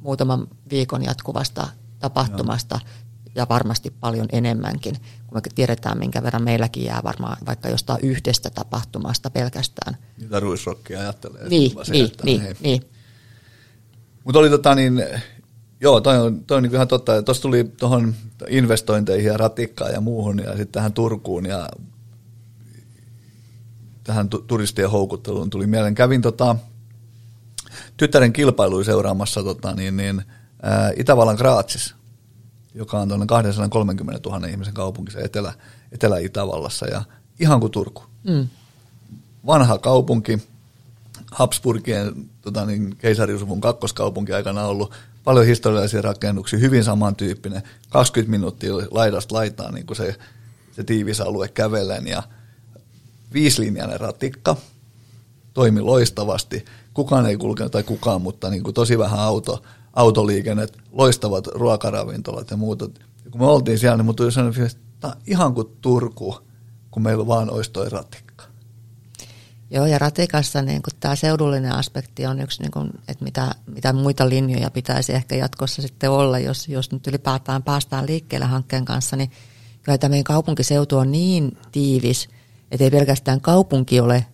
muutaman viikon jatkuvasta tapahtumasta. Joo ja varmasti paljon enemmänkin, kun me tiedetään, minkä verran meilläkin jää varmaan vaikka jostain yhdestä tapahtumasta pelkästään. Mitä ruisrokkia ajattelee. Niin, niin, niin, niin. Mutta oli tota niin, joo, toi on, toi on niin ihan totta. Tuossa tuli tuohon investointeihin ja ratikkaan ja muuhun ja sitten tähän Turkuun ja tähän turistien houkutteluun tuli mieleen. Kävin tota, tyttären kilpailuja seuraamassa tota, niin, niin, ää, Itävallan Graatsissa joka on tuonne 230 000 ihmisen kaupunki se Etelä, Etelä-Itävallassa ja ihan kuin Turku. Mm. Vanha kaupunki, Habsburgien tota niin, keisariusuvun kakkoskaupunki aikana ollut paljon historiallisia rakennuksia, hyvin samantyyppinen, 20 minuuttia laidasta laitaan niin kuin se, se tiivis alue kävelen ja viisilinjainen ratikka, toimi loistavasti, kukaan ei kulkenut, tai kukaan, mutta niin kuin tosi vähän auto, autoliikennet, loistavat ruokaravintolat ja muuta. Ja kun me oltiin siellä, niin tuli sellainen että ihan kuin Turku, kun meillä vaan olisi toi ratikka. Joo, ja ratikassa niin tämä seudullinen aspekti on yksi, niin kuin, että mitä, mitä muita linjoja pitäisi ehkä jatkossa sitten olla, jos, jos nyt ylipäätään päästään liikkeelle hankkeen kanssa, niin kyllä tämä meidän kaupunkiseutu on niin tiivis, että ei pelkästään kaupunki ole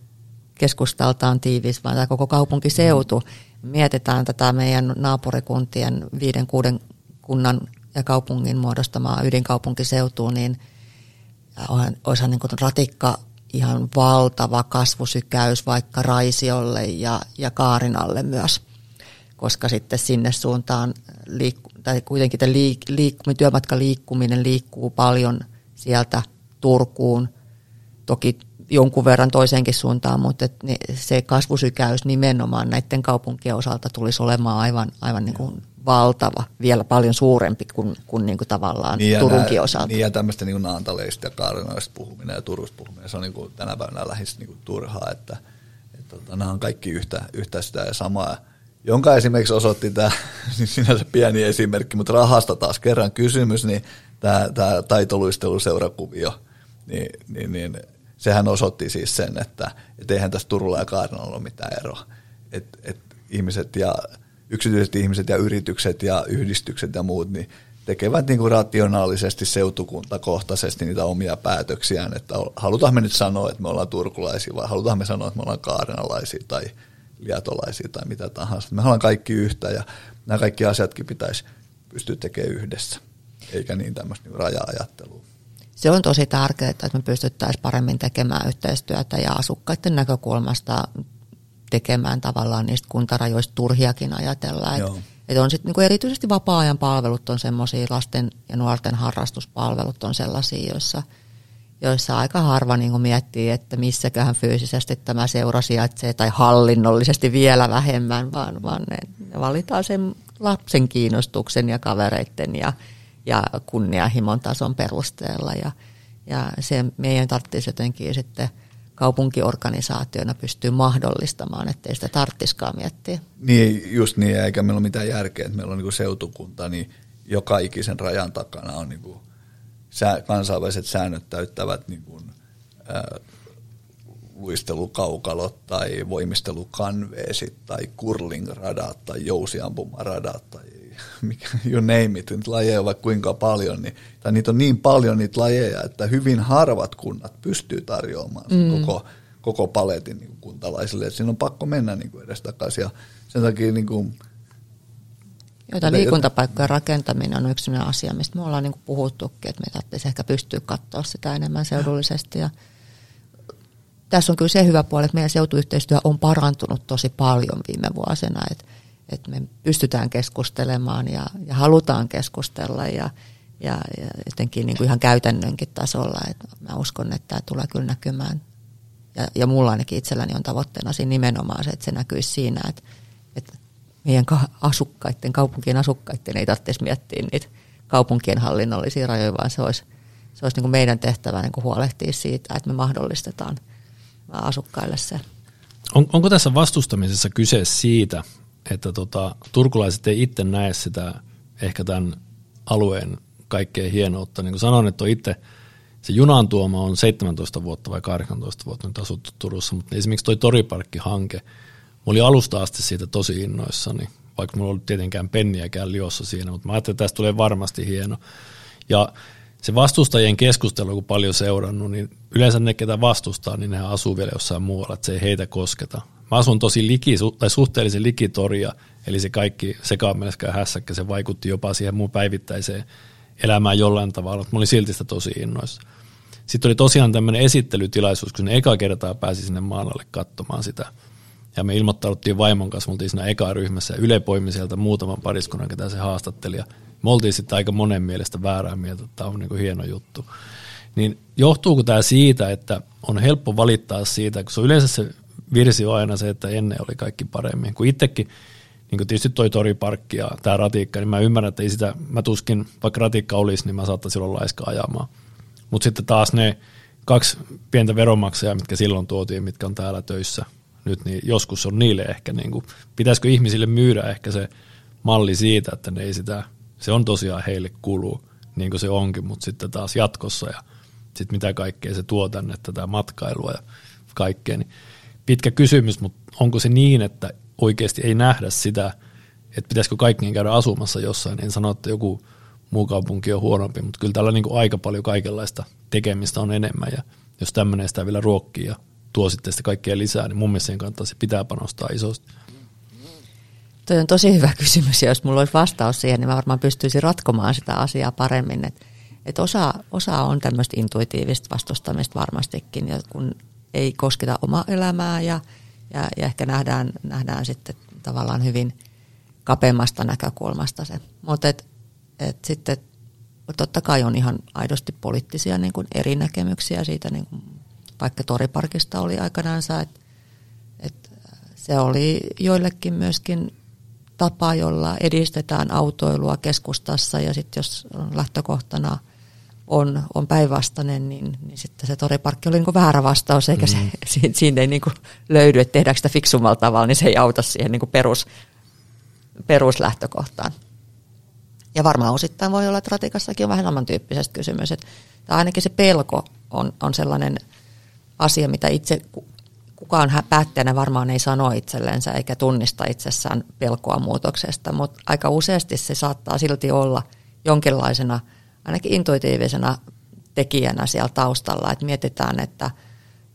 keskustaltaan tiivis, vaan tämä koko kaupunkiseutu. Mm mietitään tätä meidän naapurikuntien viiden, kuuden kunnan ja kaupungin muodostamaa ydinkaupunkiseutua, niin olisihan niin ratikka ihan valtava kasvusykäys vaikka Raisiolle ja, ja Kaarinalle myös, koska sitten sinne suuntaan, liikku, tai kuitenkin liik, liik, työmatkaliikkuminen liikkuu paljon sieltä Turkuun, toki jonkun verran toiseenkin suuntaan, mutta et se kasvusykäys nimenomaan näiden kaupunkien osalta tulisi olemaan aivan, aivan niin kuin valtava, vielä paljon suurempi kuin, kuin, niin kuin tavallaan niin Turunkin nää, osalta. Niin ja tämmöistä niin naantaleista ja kaarinoista puhuminen ja Turusta puhuminen, se on niin kuin tänä päivänä lähes niin kuin turhaa, että, että tota, nämä on kaikki yhtä, yhtä sitä ja samaa. Jonka esimerkiksi osoitti tämä niin sinänsä pieni esimerkki, mutta rahasta taas kerran kysymys, niin tämä, tämä taitoluisteluseurakuvio, niin, niin, niin sehän osoitti siis sen, että et eihän tässä Turulla ja Kaarinalla ole mitään eroa. Et, et ihmiset ja yksityiset ihmiset ja yritykset ja yhdistykset ja muut niin tekevät niin kuin rationaalisesti seutukuntakohtaisesti niitä omia päätöksiään, että halutaan me nyt sanoa, että me ollaan turkulaisia vai halutaan me sanoa, että me ollaan kaarenalaisia tai liatolaisia tai mitä tahansa. Me ollaan kaikki yhtä ja nämä kaikki asiatkin pitäisi pystyä tekemään yhdessä, eikä niin tämmöistä niin raja-ajattelua se on tosi tärkeää, että me pystyttäisiin paremmin tekemään yhteistyötä ja asukkaiden näkökulmasta tekemään tavallaan niistä kuntarajoista turhiakin ajatella. Että et on sitten niinku erityisesti vapaa-ajan palvelut on semmoisia, lasten ja nuorten harrastuspalvelut on sellaisia, joissa, joissa aika harva niinku miettii, että missäköhän fyysisesti tämä seura sijaitsee tai hallinnollisesti vielä vähemmän, vaan, vaan ne, ne valitaan sen lapsen kiinnostuksen ja kavereiden ja ja kunnianhimon tason perusteella. Ja, ja se meidän tarvitsisi jotenkin sitten kaupunkiorganisaationa pystyy mahdollistamaan, ettei sitä tarttiskaan miettiä. Niin, just niin, eikä meillä ole mitään järkeä, että meillä on niin seutukunta, niin joka ikisen rajan takana on niin kuin kansainväliset säännöt täyttävät niin kuin, ää, luistelukaukalot tai voimistelukanveesit tai curling-radat tai jousiampumaradat tai mikä, you name it, niitä lajeja on vaikka kuinka paljon, niin, tai niitä on niin paljon niitä lajeja, että hyvin harvat kunnat pystyy tarjoamaan mm. koko, koko paletin niin kuin kuntalaisille, että siinä on pakko mennä niin kuin edes takaisin, ja sen takia niin kuin, Joita liikuntapaikkojen rakentaminen on yksi asia, mistä me ollaan niin puhuttukin, että me tarvitsisi ehkä pystyä katsoa sitä enemmän seudullisesti. Ja tässä on kyllä se hyvä puoli, että meidän seutuyhteistyö on parantunut tosi paljon viime vuosina, että, että me pystytään keskustelemaan ja, ja halutaan keskustella ja, ja, ja jotenkin niin kuin ihan käytännönkin tasolla. Että mä uskon, että tämä tulee kyllä näkymään. Ja, ja mulla ainakin itselläni on tavoitteena siinä nimenomaan se, että se näkyisi siinä, että, että meidän asukkaiden, kaupunkien asukkaiden ei tarvitsisi miettiä niitä kaupunkien hallinnollisia rajoja, vaan se olisi, se olisi niin kuin meidän tehtävä niin kuin huolehtia siitä, että me mahdollistetaan asukkaille se. On, onko tässä vastustamisessa kyse siitä, että tota, turkulaiset ei itse näe sitä ehkä tämän alueen kaikkein hienoutta. Niin kuin sanoin, että on itse se junan tuoma on 17 vuotta vai 18 vuotta nyt asuttu Turussa, mutta esimerkiksi toi Toriparkki-hanke, mä alusta asti siitä tosi innoissani, vaikka mulla ollut tietenkään penniäkään liossa siinä, mutta mä ajattelin, että tästä tulee varmasti hieno. Ja se vastustajien keskustelu, kun paljon seurannut, niin yleensä ne, ketä vastustaa, niin ne asuu vielä jossain muualla, että se ei heitä kosketa. Mä asun tosi liki, tai suhteellisen likitoria, eli se kaikki sekaamelskä hässäkkä, se vaikutti jopa siihen mun päivittäiseen elämään jollain tavalla, mutta mä olin silti sitä tosi innoissa. Sitten oli tosiaan tämmöinen esittelytilaisuus, kun ne eka kertaa pääsi sinne maalalle katsomaan sitä. Ja me ilmoittauduttiin vaimon kanssa, me oltiin siinä eka ryhmässä ja Yle poimi sieltä muutaman pariskunnan, ketä se haastatteli. Ja me oltiin sitten aika monen mielestä väärää mieltä, että tämä on niin kuin hieno juttu. Niin johtuuko tämä siitä, että on helppo valittaa siitä, kun se on yleensä se virsi on aina se, että ennen oli kaikki paremmin. Kun itsekin, niin kuin tietysti toi toriparkki ja tämä ratikka, niin mä ymmärrän, että ei sitä, mä tuskin, vaikka ratikka olisi, niin mä saattaisin olla laiska ajamaan. Mutta sitten taas ne kaksi pientä veronmaksajaa, mitkä silloin tuotiin, mitkä on täällä töissä nyt, niin joskus on niille ehkä, niin kuin, pitäisikö ihmisille myydä ehkä se malli siitä, että ne ei sitä, se on tosiaan heille kuluu, niin kuin se onkin, mutta sitten taas jatkossa ja sitten mitä kaikkea se tuo tänne, tätä matkailua ja kaikkea, niin pitkä kysymys, mutta onko se niin, että oikeasti ei nähdä sitä, että pitäisikö kaikkien käydä asumassa jossain, en sano, että joku muu kaupunki on huonompi, mutta kyllä täällä niin kuin aika paljon kaikenlaista tekemistä on enemmän ja jos tämmöinen sitä vielä ruokkii ja tuo sitten sitä kaikkea lisää, niin mun mielestä sen kannattaisi pitää panostaa isosti. Tuo on tosi hyvä kysymys ja jos mulla olisi vastaus siihen, niin mä varmaan pystyisin ratkomaan sitä asiaa paremmin. Et, et osa, osa on tämmöistä intuitiivista vastustamista varmastikin, ja kun ei kosketa omaa elämää ja, ja, ja ehkä nähdään, nähdään sitten tavallaan hyvin kapeammasta näkökulmasta se. Mutta et, et sitten totta kai on ihan aidosti poliittisia niin kuin eri näkemyksiä siitä, niin kuin vaikka Toriparkista oli aikanaansa, että et se oli joillekin myöskin tapa, jolla edistetään autoilua keskustassa ja sitten jos lähtökohtana on, on päinvastainen, niin, niin sitten se toriparkki oli niin väärä vastaus, eikä mm. se, siitä, siitä ei niin löydy, että tehdäänkö sitä fiksummalla tavalla, niin se ei auta siihen niin perus, peruslähtökohtaan. Ja varmaan osittain voi olla, että ratikassakin on vähän samantyyppisestä kysymys. Että ainakin se pelko on, on sellainen asia, mitä itse kukaan päättäjänä varmaan ei sano itsellensä eikä tunnista itsessään pelkoa muutoksesta, mutta aika useasti se saattaa silti olla jonkinlaisena, ainakin intuitiivisena tekijänä siellä taustalla, että mietitään, että,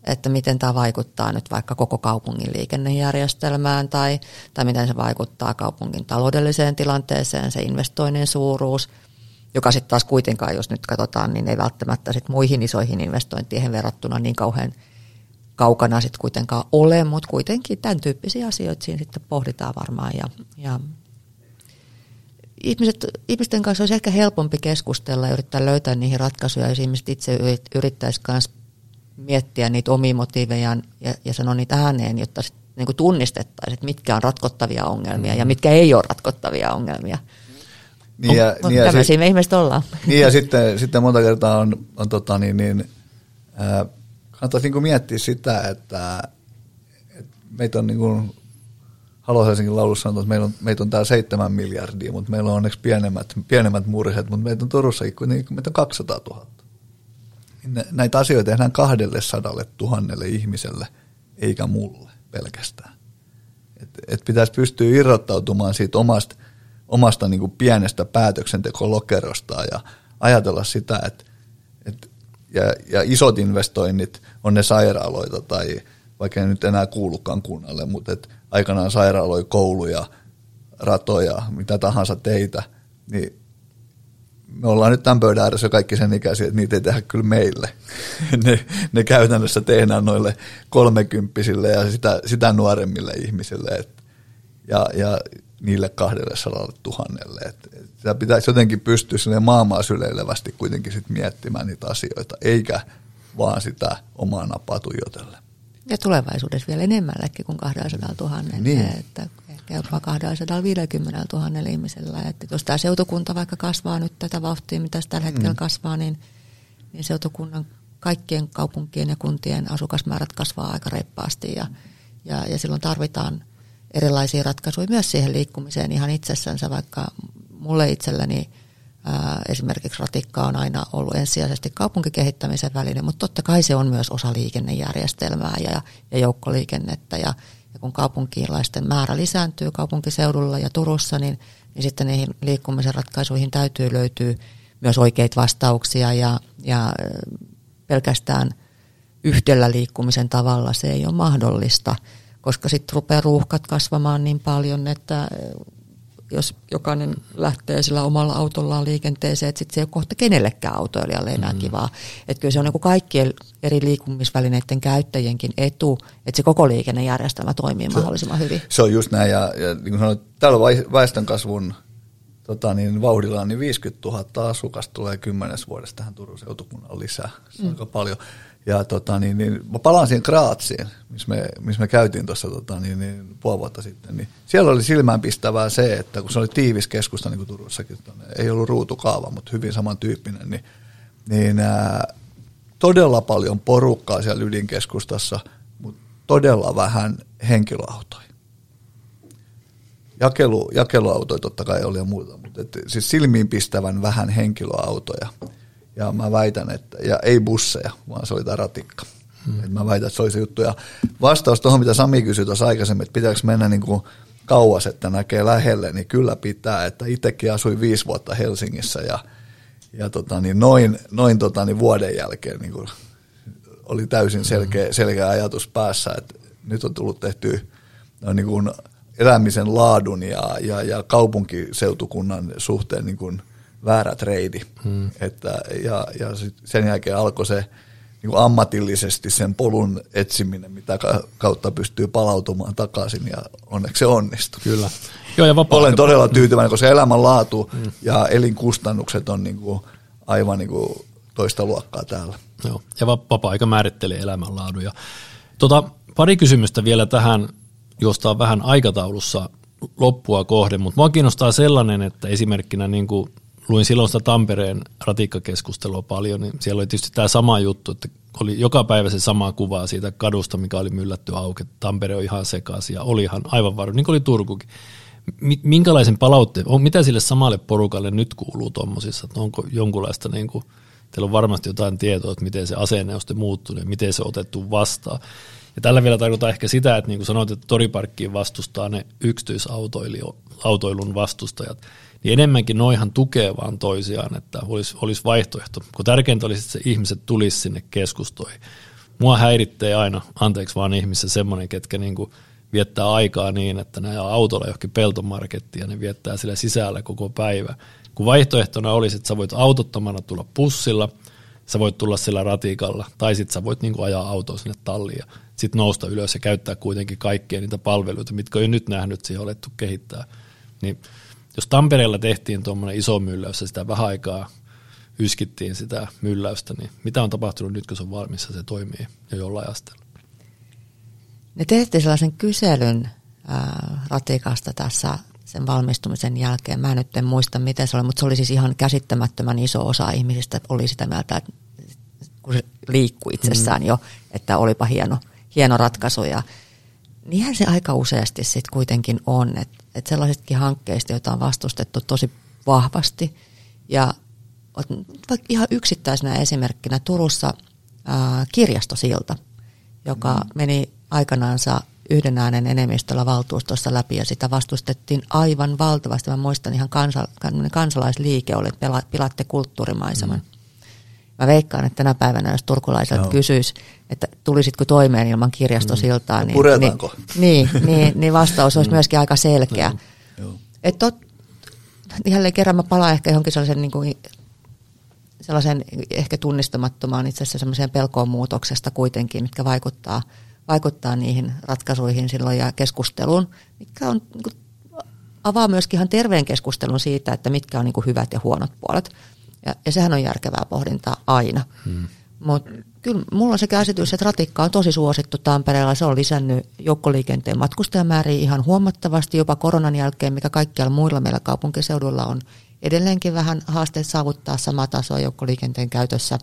että miten tämä vaikuttaa nyt vaikka koko kaupungin liikennejärjestelmään tai, tai miten se vaikuttaa kaupungin taloudelliseen tilanteeseen, se investoinnin suuruus, joka sitten taas kuitenkaan, jos nyt katsotaan, niin ei välttämättä sit muihin isoihin investointeihin verrattuna niin kauhean kaukana sitten kuitenkaan ole, mutta kuitenkin tämän tyyppisiä asioita siinä sitten pohditaan varmaan. Ja, ja ihmiset, ihmisten kanssa olisi ehkä helpompi keskustella ja yrittää löytää niihin ratkaisuja, jos ihmiset itse yrittäisi myös miettiä niitä omia motiivejaan ja, ja sanoa niitä ääneen, jotta sit, niin kuin tunnistettaisiin, että mitkä on ratkottavia ongelmia mm. ja mitkä ei ole ratkottavia ongelmia. Niin ja, on, niin ja sit, me ihmiset ollaan. Niin ja sitten, sitten monta kertaa on, on tota niin, niin, ää, kannattaisi niin miettiä sitä, että, että meitä on niin kuin Halo Helsingin laulussa sanotaan, että meillä on, meitä on täällä seitsemän miljardia, mutta meillä on onneksi pienemmät, pienemmät murheet, mutta meitä on Turussakin kuitenkin meitä on 200 000. Näitä asioita tehdään kahdelle sadalle tuhannelle ihmiselle, eikä mulle pelkästään. Et, et pitäisi pystyä irrottautumaan siitä omasta, omasta niin pienestä päätöksentekolokerosta ja ajatella sitä, että, että ja, ja isot investoinnit on ne sairaaloita tai vaikka ne nyt enää kuulukaan kunnalle, mutta et aikanaan sairaaloja, kouluja, ratoja, mitä tahansa teitä, niin me ollaan nyt tämän pöydän ääressä kaikki sen ikäisiä, että niitä ei tehdä kyllä meille. ne, ne käytännössä tehdään noille kolmekymppisille ja sitä, sitä nuoremmille ihmisille et, ja, ja niille kahdelle sadalle tuhannelle. Et, et sitä pitäisi jotenkin pystyä sinne maailmaa syleilevästi kuitenkin sit miettimään niitä asioita, eikä vaan sitä omaa napaa. Ja tulevaisuudessa vielä enemmällekin kuin 200 000. Niin. Että ehkä jopa 250 000 ihmisellä. Että jos tämä seutukunta vaikka kasvaa nyt tätä vauhtia, mitä tällä hetkellä mm. kasvaa, niin, niin seutukunnan kaikkien kaupunkien ja kuntien asukasmäärät kasvaa aika reippaasti ja, ja, ja silloin tarvitaan erilaisia ratkaisuja myös siihen liikkumiseen ihan itsessänsä, vaikka mulle itselleni esimerkiksi ratikka on aina ollut ensisijaisesti kaupunkikehittämisen väline, mutta totta kai se on myös osa liikennejärjestelmää ja, ja joukkoliikennettä. Ja, ja kun kaupunkilaisten määrä lisääntyy kaupunkiseudulla ja Turussa, niin, niin sitten niihin liikkumisen ratkaisuihin täytyy löytyä myös oikeita vastauksia ja, ja pelkästään yhdellä liikkumisen tavalla se ei ole mahdollista, koska sitten rupeaa ruuhkat kasvamaan niin paljon, että jos jokainen lähtee sillä omalla autollaan liikenteeseen, että sitten se ei ole kohta kenellekään autoilijalle enää mm. kivaa. Että kyllä se on niin kaikkien eri liikkumisvälineiden käyttäjienkin etu, että se koko liikennejärjestelmä toimii se, mahdollisimman hyvin. Se on just näin, ja, ja niin kuin sanoit, tällä väestönkasvun tota, niin vauhdilla niin 50 000 asukasta tulee kymmenes vuodesta tähän Turun seutukunnan lisää. Se on mm. aika paljon. Ja tota, niin, niin, mä palaan siihen Graatsiin, missä me, missä me käytiin tuossa tota, niin, niin, puoli vuotta sitten. Niin siellä oli silmäänpistävää se, että kun se oli tiivis keskusta, niin kuin Turussakin, tonne, ei ollut ruutukaava, mutta hyvin samantyyppinen, niin, niin ää, todella paljon porukkaa siellä ydinkeskustassa, mutta todella vähän henkilöautoja. Jakelu, jakeluautoja totta kai oli ja muuta, mutta et, siis silmiinpistävän vähän henkilöautoja. Ja mä väitän, että, ja ei busseja, vaan se oli tämä ratikka. Hmm. Et mä väitän, että se oli se juttu. Ja vastaus tuohon, mitä Sami kysyi tuossa aikaisemmin, että pitääkö mennä niin kuin kauas, että näkee lähelle, niin kyllä pitää. Että itsekin asuin viisi vuotta Helsingissä ja, ja tota, niin noin, noin tota, niin vuoden jälkeen niin kuin oli täysin selkeä, selkeä ajatus päässä, että nyt on tullut tehty no, niin kuin elämisen laadun ja, ja, ja kaupunkiseutukunnan suhteen niin kuin – väärä treidi. Hmm. Että, ja, ja sit sen jälkeen alkoi se niin kuin ammatillisesti sen polun etsiminen, mitä kautta pystyy palautumaan takaisin ja onneksi se onnistui. Kyllä. Joo, ja Olen todella tyytyväinen, koska elämänlaatu hmm. ja elinkustannukset on niin kuin aivan niin kuin toista luokkaa täällä. Joo, ja vapaa-aika määrittelee elämänlaadun. Ja, tota, pari kysymystä vielä tähän, josta on vähän aikataulussa loppua kohde, mutta mua kiinnostaa sellainen, että esimerkkinä niin kuin luin silloin sitä Tampereen ratikkakeskustelua paljon, niin siellä oli tietysti tämä sama juttu, että oli joka päivä se sama kuva siitä kadusta, mikä oli myllätty auki. Tampere on ihan sekaisin ja oli ihan aivan varma, niin kuin oli Turkukin. Minkälaisen palautteen, on, mitä sille samalle porukalle nyt kuuluu tuommoisissa, että onko jonkunlaista, niin kuin, teillä on varmasti jotain tietoa, että miten se asenne on sitten muuttunut ja miten se on otettu vastaan. Ja tällä vielä tarkoittaa ehkä sitä, että niin kuin sanoit, että toriparkkiin vastustaa ne yksityisautoilun vastustajat – niin enemmänkin noihan tukee vaan toisiaan, että olisi, olisi vaihtoehto. Kun tärkeintä olisi, että se ihmiset tulisi sinne keskustoihin. Mua häiritsee aina, anteeksi vaan ihmisissä semmoinen, ketkä niin kuin viettää aikaa niin, että ne ajaa autolla johonkin peltomarkettiin ja ne viettää sillä sisällä koko päivä. Kun vaihtoehtona olisi, että sä voit autottomana tulla pussilla, sä voit tulla sillä ratikalla, tai sitten sä voit niin kuin ajaa autoa sinne talliin ja sitten nousta ylös ja käyttää kuitenkin kaikkia niitä palveluita, mitkä on jo nyt nähnyt siihen olettu kehittää. Niin jos Tampereella tehtiin tuommoinen iso mylläys ja sitä vähän aikaa yskittiin sitä mylläystä, niin mitä on tapahtunut nyt, kun se on valmis ja se toimii jo jollain asteella? Ne tehtiin sellaisen kyselyn ää, ratikasta tässä sen valmistumisen jälkeen. Mä nyt en muista, miten se oli, mutta se oli siis ihan käsittämättömän iso osa ihmisistä oli sitä mieltä, että kun se liikkui itsessään mm. jo, että olipa hieno, hieno ratkaisu. Ja niinhän se aika useasti sitten kuitenkin on, että että sellaisistakin hankkeista, joita on vastustettu tosi vahvasti. Ja vaikka ihan yksittäisenä esimerkkinä Turussa ää, kirjastosilta, joka mm. meni aikanaansa yhden äänen enemmistöllä valtuustossa läpi ja sitä vastustettiin aivan valtavasti. Mä muistan ihan kansa, kansalaisliike oli, että pilatte kulttuurimaiseman. Mm. Mä veikkaan, että tänä päivänä, jos turkulaiselta no. kysyisi, että tulisitko toimeen ilman kirjastosiltaa, mm. niin, niin, niin, niin, niin vastaus olisi mm. myöskin aika selkeä. No. Et tot, jälleen kerran mä palaan ehkä johonkin sellaisen, niin kuin, sellaisen ehkä tunnistamattomaan itse asiassa sellaiseen pelkoon muutoksesta kuitenkin, mitkä vaikuttaa, vaikuttaa niihin ratkaisuihin silloin ja keskusteluun, mikä on niin kuin, avaa myöskin ihan terveen keskustelun siitä, että mitkä on niin kuin hyvät ja huonot puolet. Ja, ja sehän on järkevää pohdintaa aina. Hmm. Mutta kyllä mulla on se käsitys, että ratikka on tosi suosittu Tampereella. Se on lisännyt joukkoliikenteen matkustajamääriä ihan huomattavasti jopa koronan jälkeen, mikä kaikkialla muilla meillä kaupunkiseudulla on edelleenkin vähän haasteet saavuttaa sama tasoa joukkoliikenteen käytössä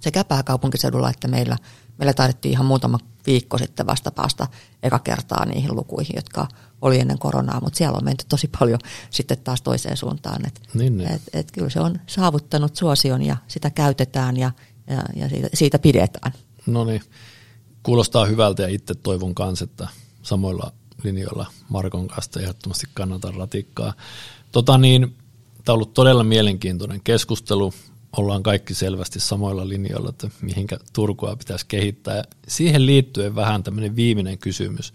sekä pääkaupunkiseudulla että meillä. Meillä taidettiin ihan muutama viikko sitten vasta päästä eka kertaa niihin lukuihin, jotka oli ennen koronaa, mutta siellä on menty tosi paljon sitten taas toiseen suuntaan. Et, niin, niin. Et, et kyllä se on saavuttanut suosion ja sitä käytetään ja, ja, ja siitä, siitä pidetään. No niin, kuulostaa hyvältä ja itse toivon kanssa, että samoilla linjoilla Markon kanssa ehdottomasti kannatan ratikkaa. Tota niin, tämä on ollut todella mielenkiintoinen keskustelu. Ollaan kaikki selvästi samoilla linjoilla, että mihinkä Turkua pitäisi kehittää. Siihen liittyen vähän tämmöinen viimeinen kysymys.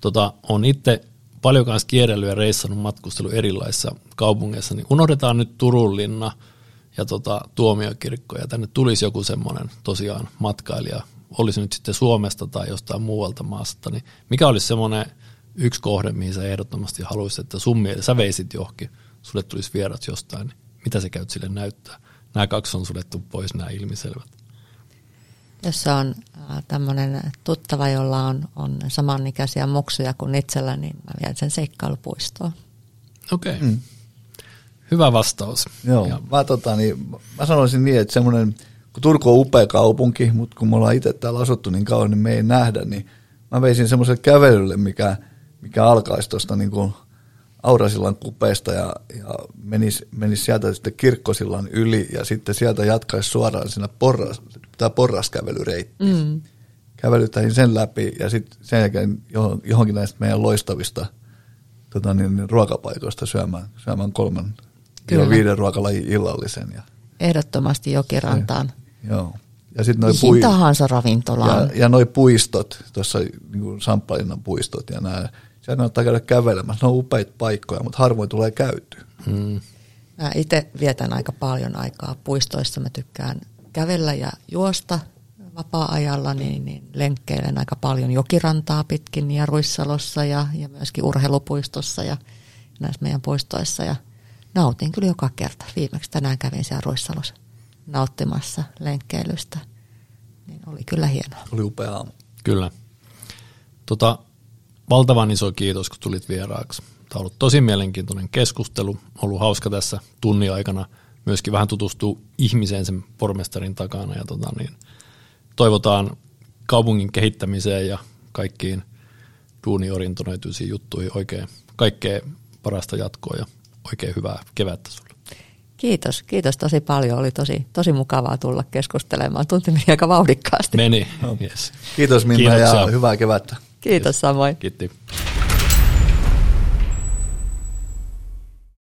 Tota, on itse paljon kanssa kierrellyt ja reissannut matkustelu erilaisissa kaupungeissa, niin unohdetaan nyt Turun linna ja tota, tuomiokirkko ja tänne tulisi joku semmoinen tosiaan matkailija, olisi nyt sitten Suomesta tai jostain muualta maasta, niin mikä olisi semmoinen yksi kohde, mihin sä ehdottomasti haluaisit, että sun mielestä sä veisit johonkin, sulle tulisi vierat jostain, niin mitä se käyt sille näyttää? Nämä kaksi on suljettu pois, nämä ilmiselvät. Jos on tämmöinen tuttava, jolla on, on samanikäisiä muksuja kuin itsellä, niin mä vien sen seikkailupuistoon. Okei. Okay. Mm. Hyvä vastaus. Joo, ja. mä, tota, niin, mä sanoisin niin, että semmoinen, kun Turku on upea kaupunki, mutta kun me ollaan itse täällä asuttu niin kauan, niin me ei nähdä, niin mä veisin semmoiselle kävelylle, mikä, mikä alkaisi tuosta niin kuin Aurasillan kupeesta ja, ja menisi, menisi sieltä sitten kirkkosillan yli ja sitten sieltä jatkaisi suoraan siinä porras, tämä porraskävelyreitti. Mm. Kävelyttäisiin sen läpi ja sitten sen jälkeen johonkin näistä meidän loistavista tota niin, ruokapaikoista syömään, syömään kolmen Kyllä. viiden ruokalajin illallisen. Ja, Ehdottomasti jokirantaan. Se, joo. Ja sitten noi pui- tahansa ravintolaan. Ja, ja noi puistot, tuossa niin Samppalinnan puistot ja nämä, siellä ottaa käydä kävelemässä. Ne on upeita paikkoja, mutta harvoin tulee käyty. Hmm. Mä itse vietän aika paljon aikaa puistoissa. Mä tykkään kävellä ja juosta vapaa-ajalla, niin, niin lenkkeilen aika paljon jokirantaa pitkin ja Ruissalossa ja, ja myöskin urheilupuistossa ja näissä meidän puistoissa. Ja nautin kyllä joka kerta. Viimeksi tänään kävin siellä Ruissalossa nauttimassa lenkkeilystä. Niin oli kyllä hienoa. Oli upea aamu. Kyllä. Tota, valtavan iso kiitos, kun tulit vieraaksi. Tämä on ollut tosi mielenkiintoinen keskustelu. Ollut hauska tässä tunnin aikana myöskin vähän tutustua ihmiseen sen pormestarin takana. Ja tota, niin, toivotaan kaupungin kehittämiseen ja kaikkiin duuniorientoituisiin juttuihin oikein kaikkea parasta jatkoa ja oikein hyvää kevättä sulle. Kiitos, kiitos tosi paljon. Oli tosi, tosi mukavaa tulla keskustelemaan. Tunti meni aika vauhdikkaasti. Meni, yes. Kiitos Minna Kiitoksia. ja hyvää kevättä. Kiitos samoin. Kiitti.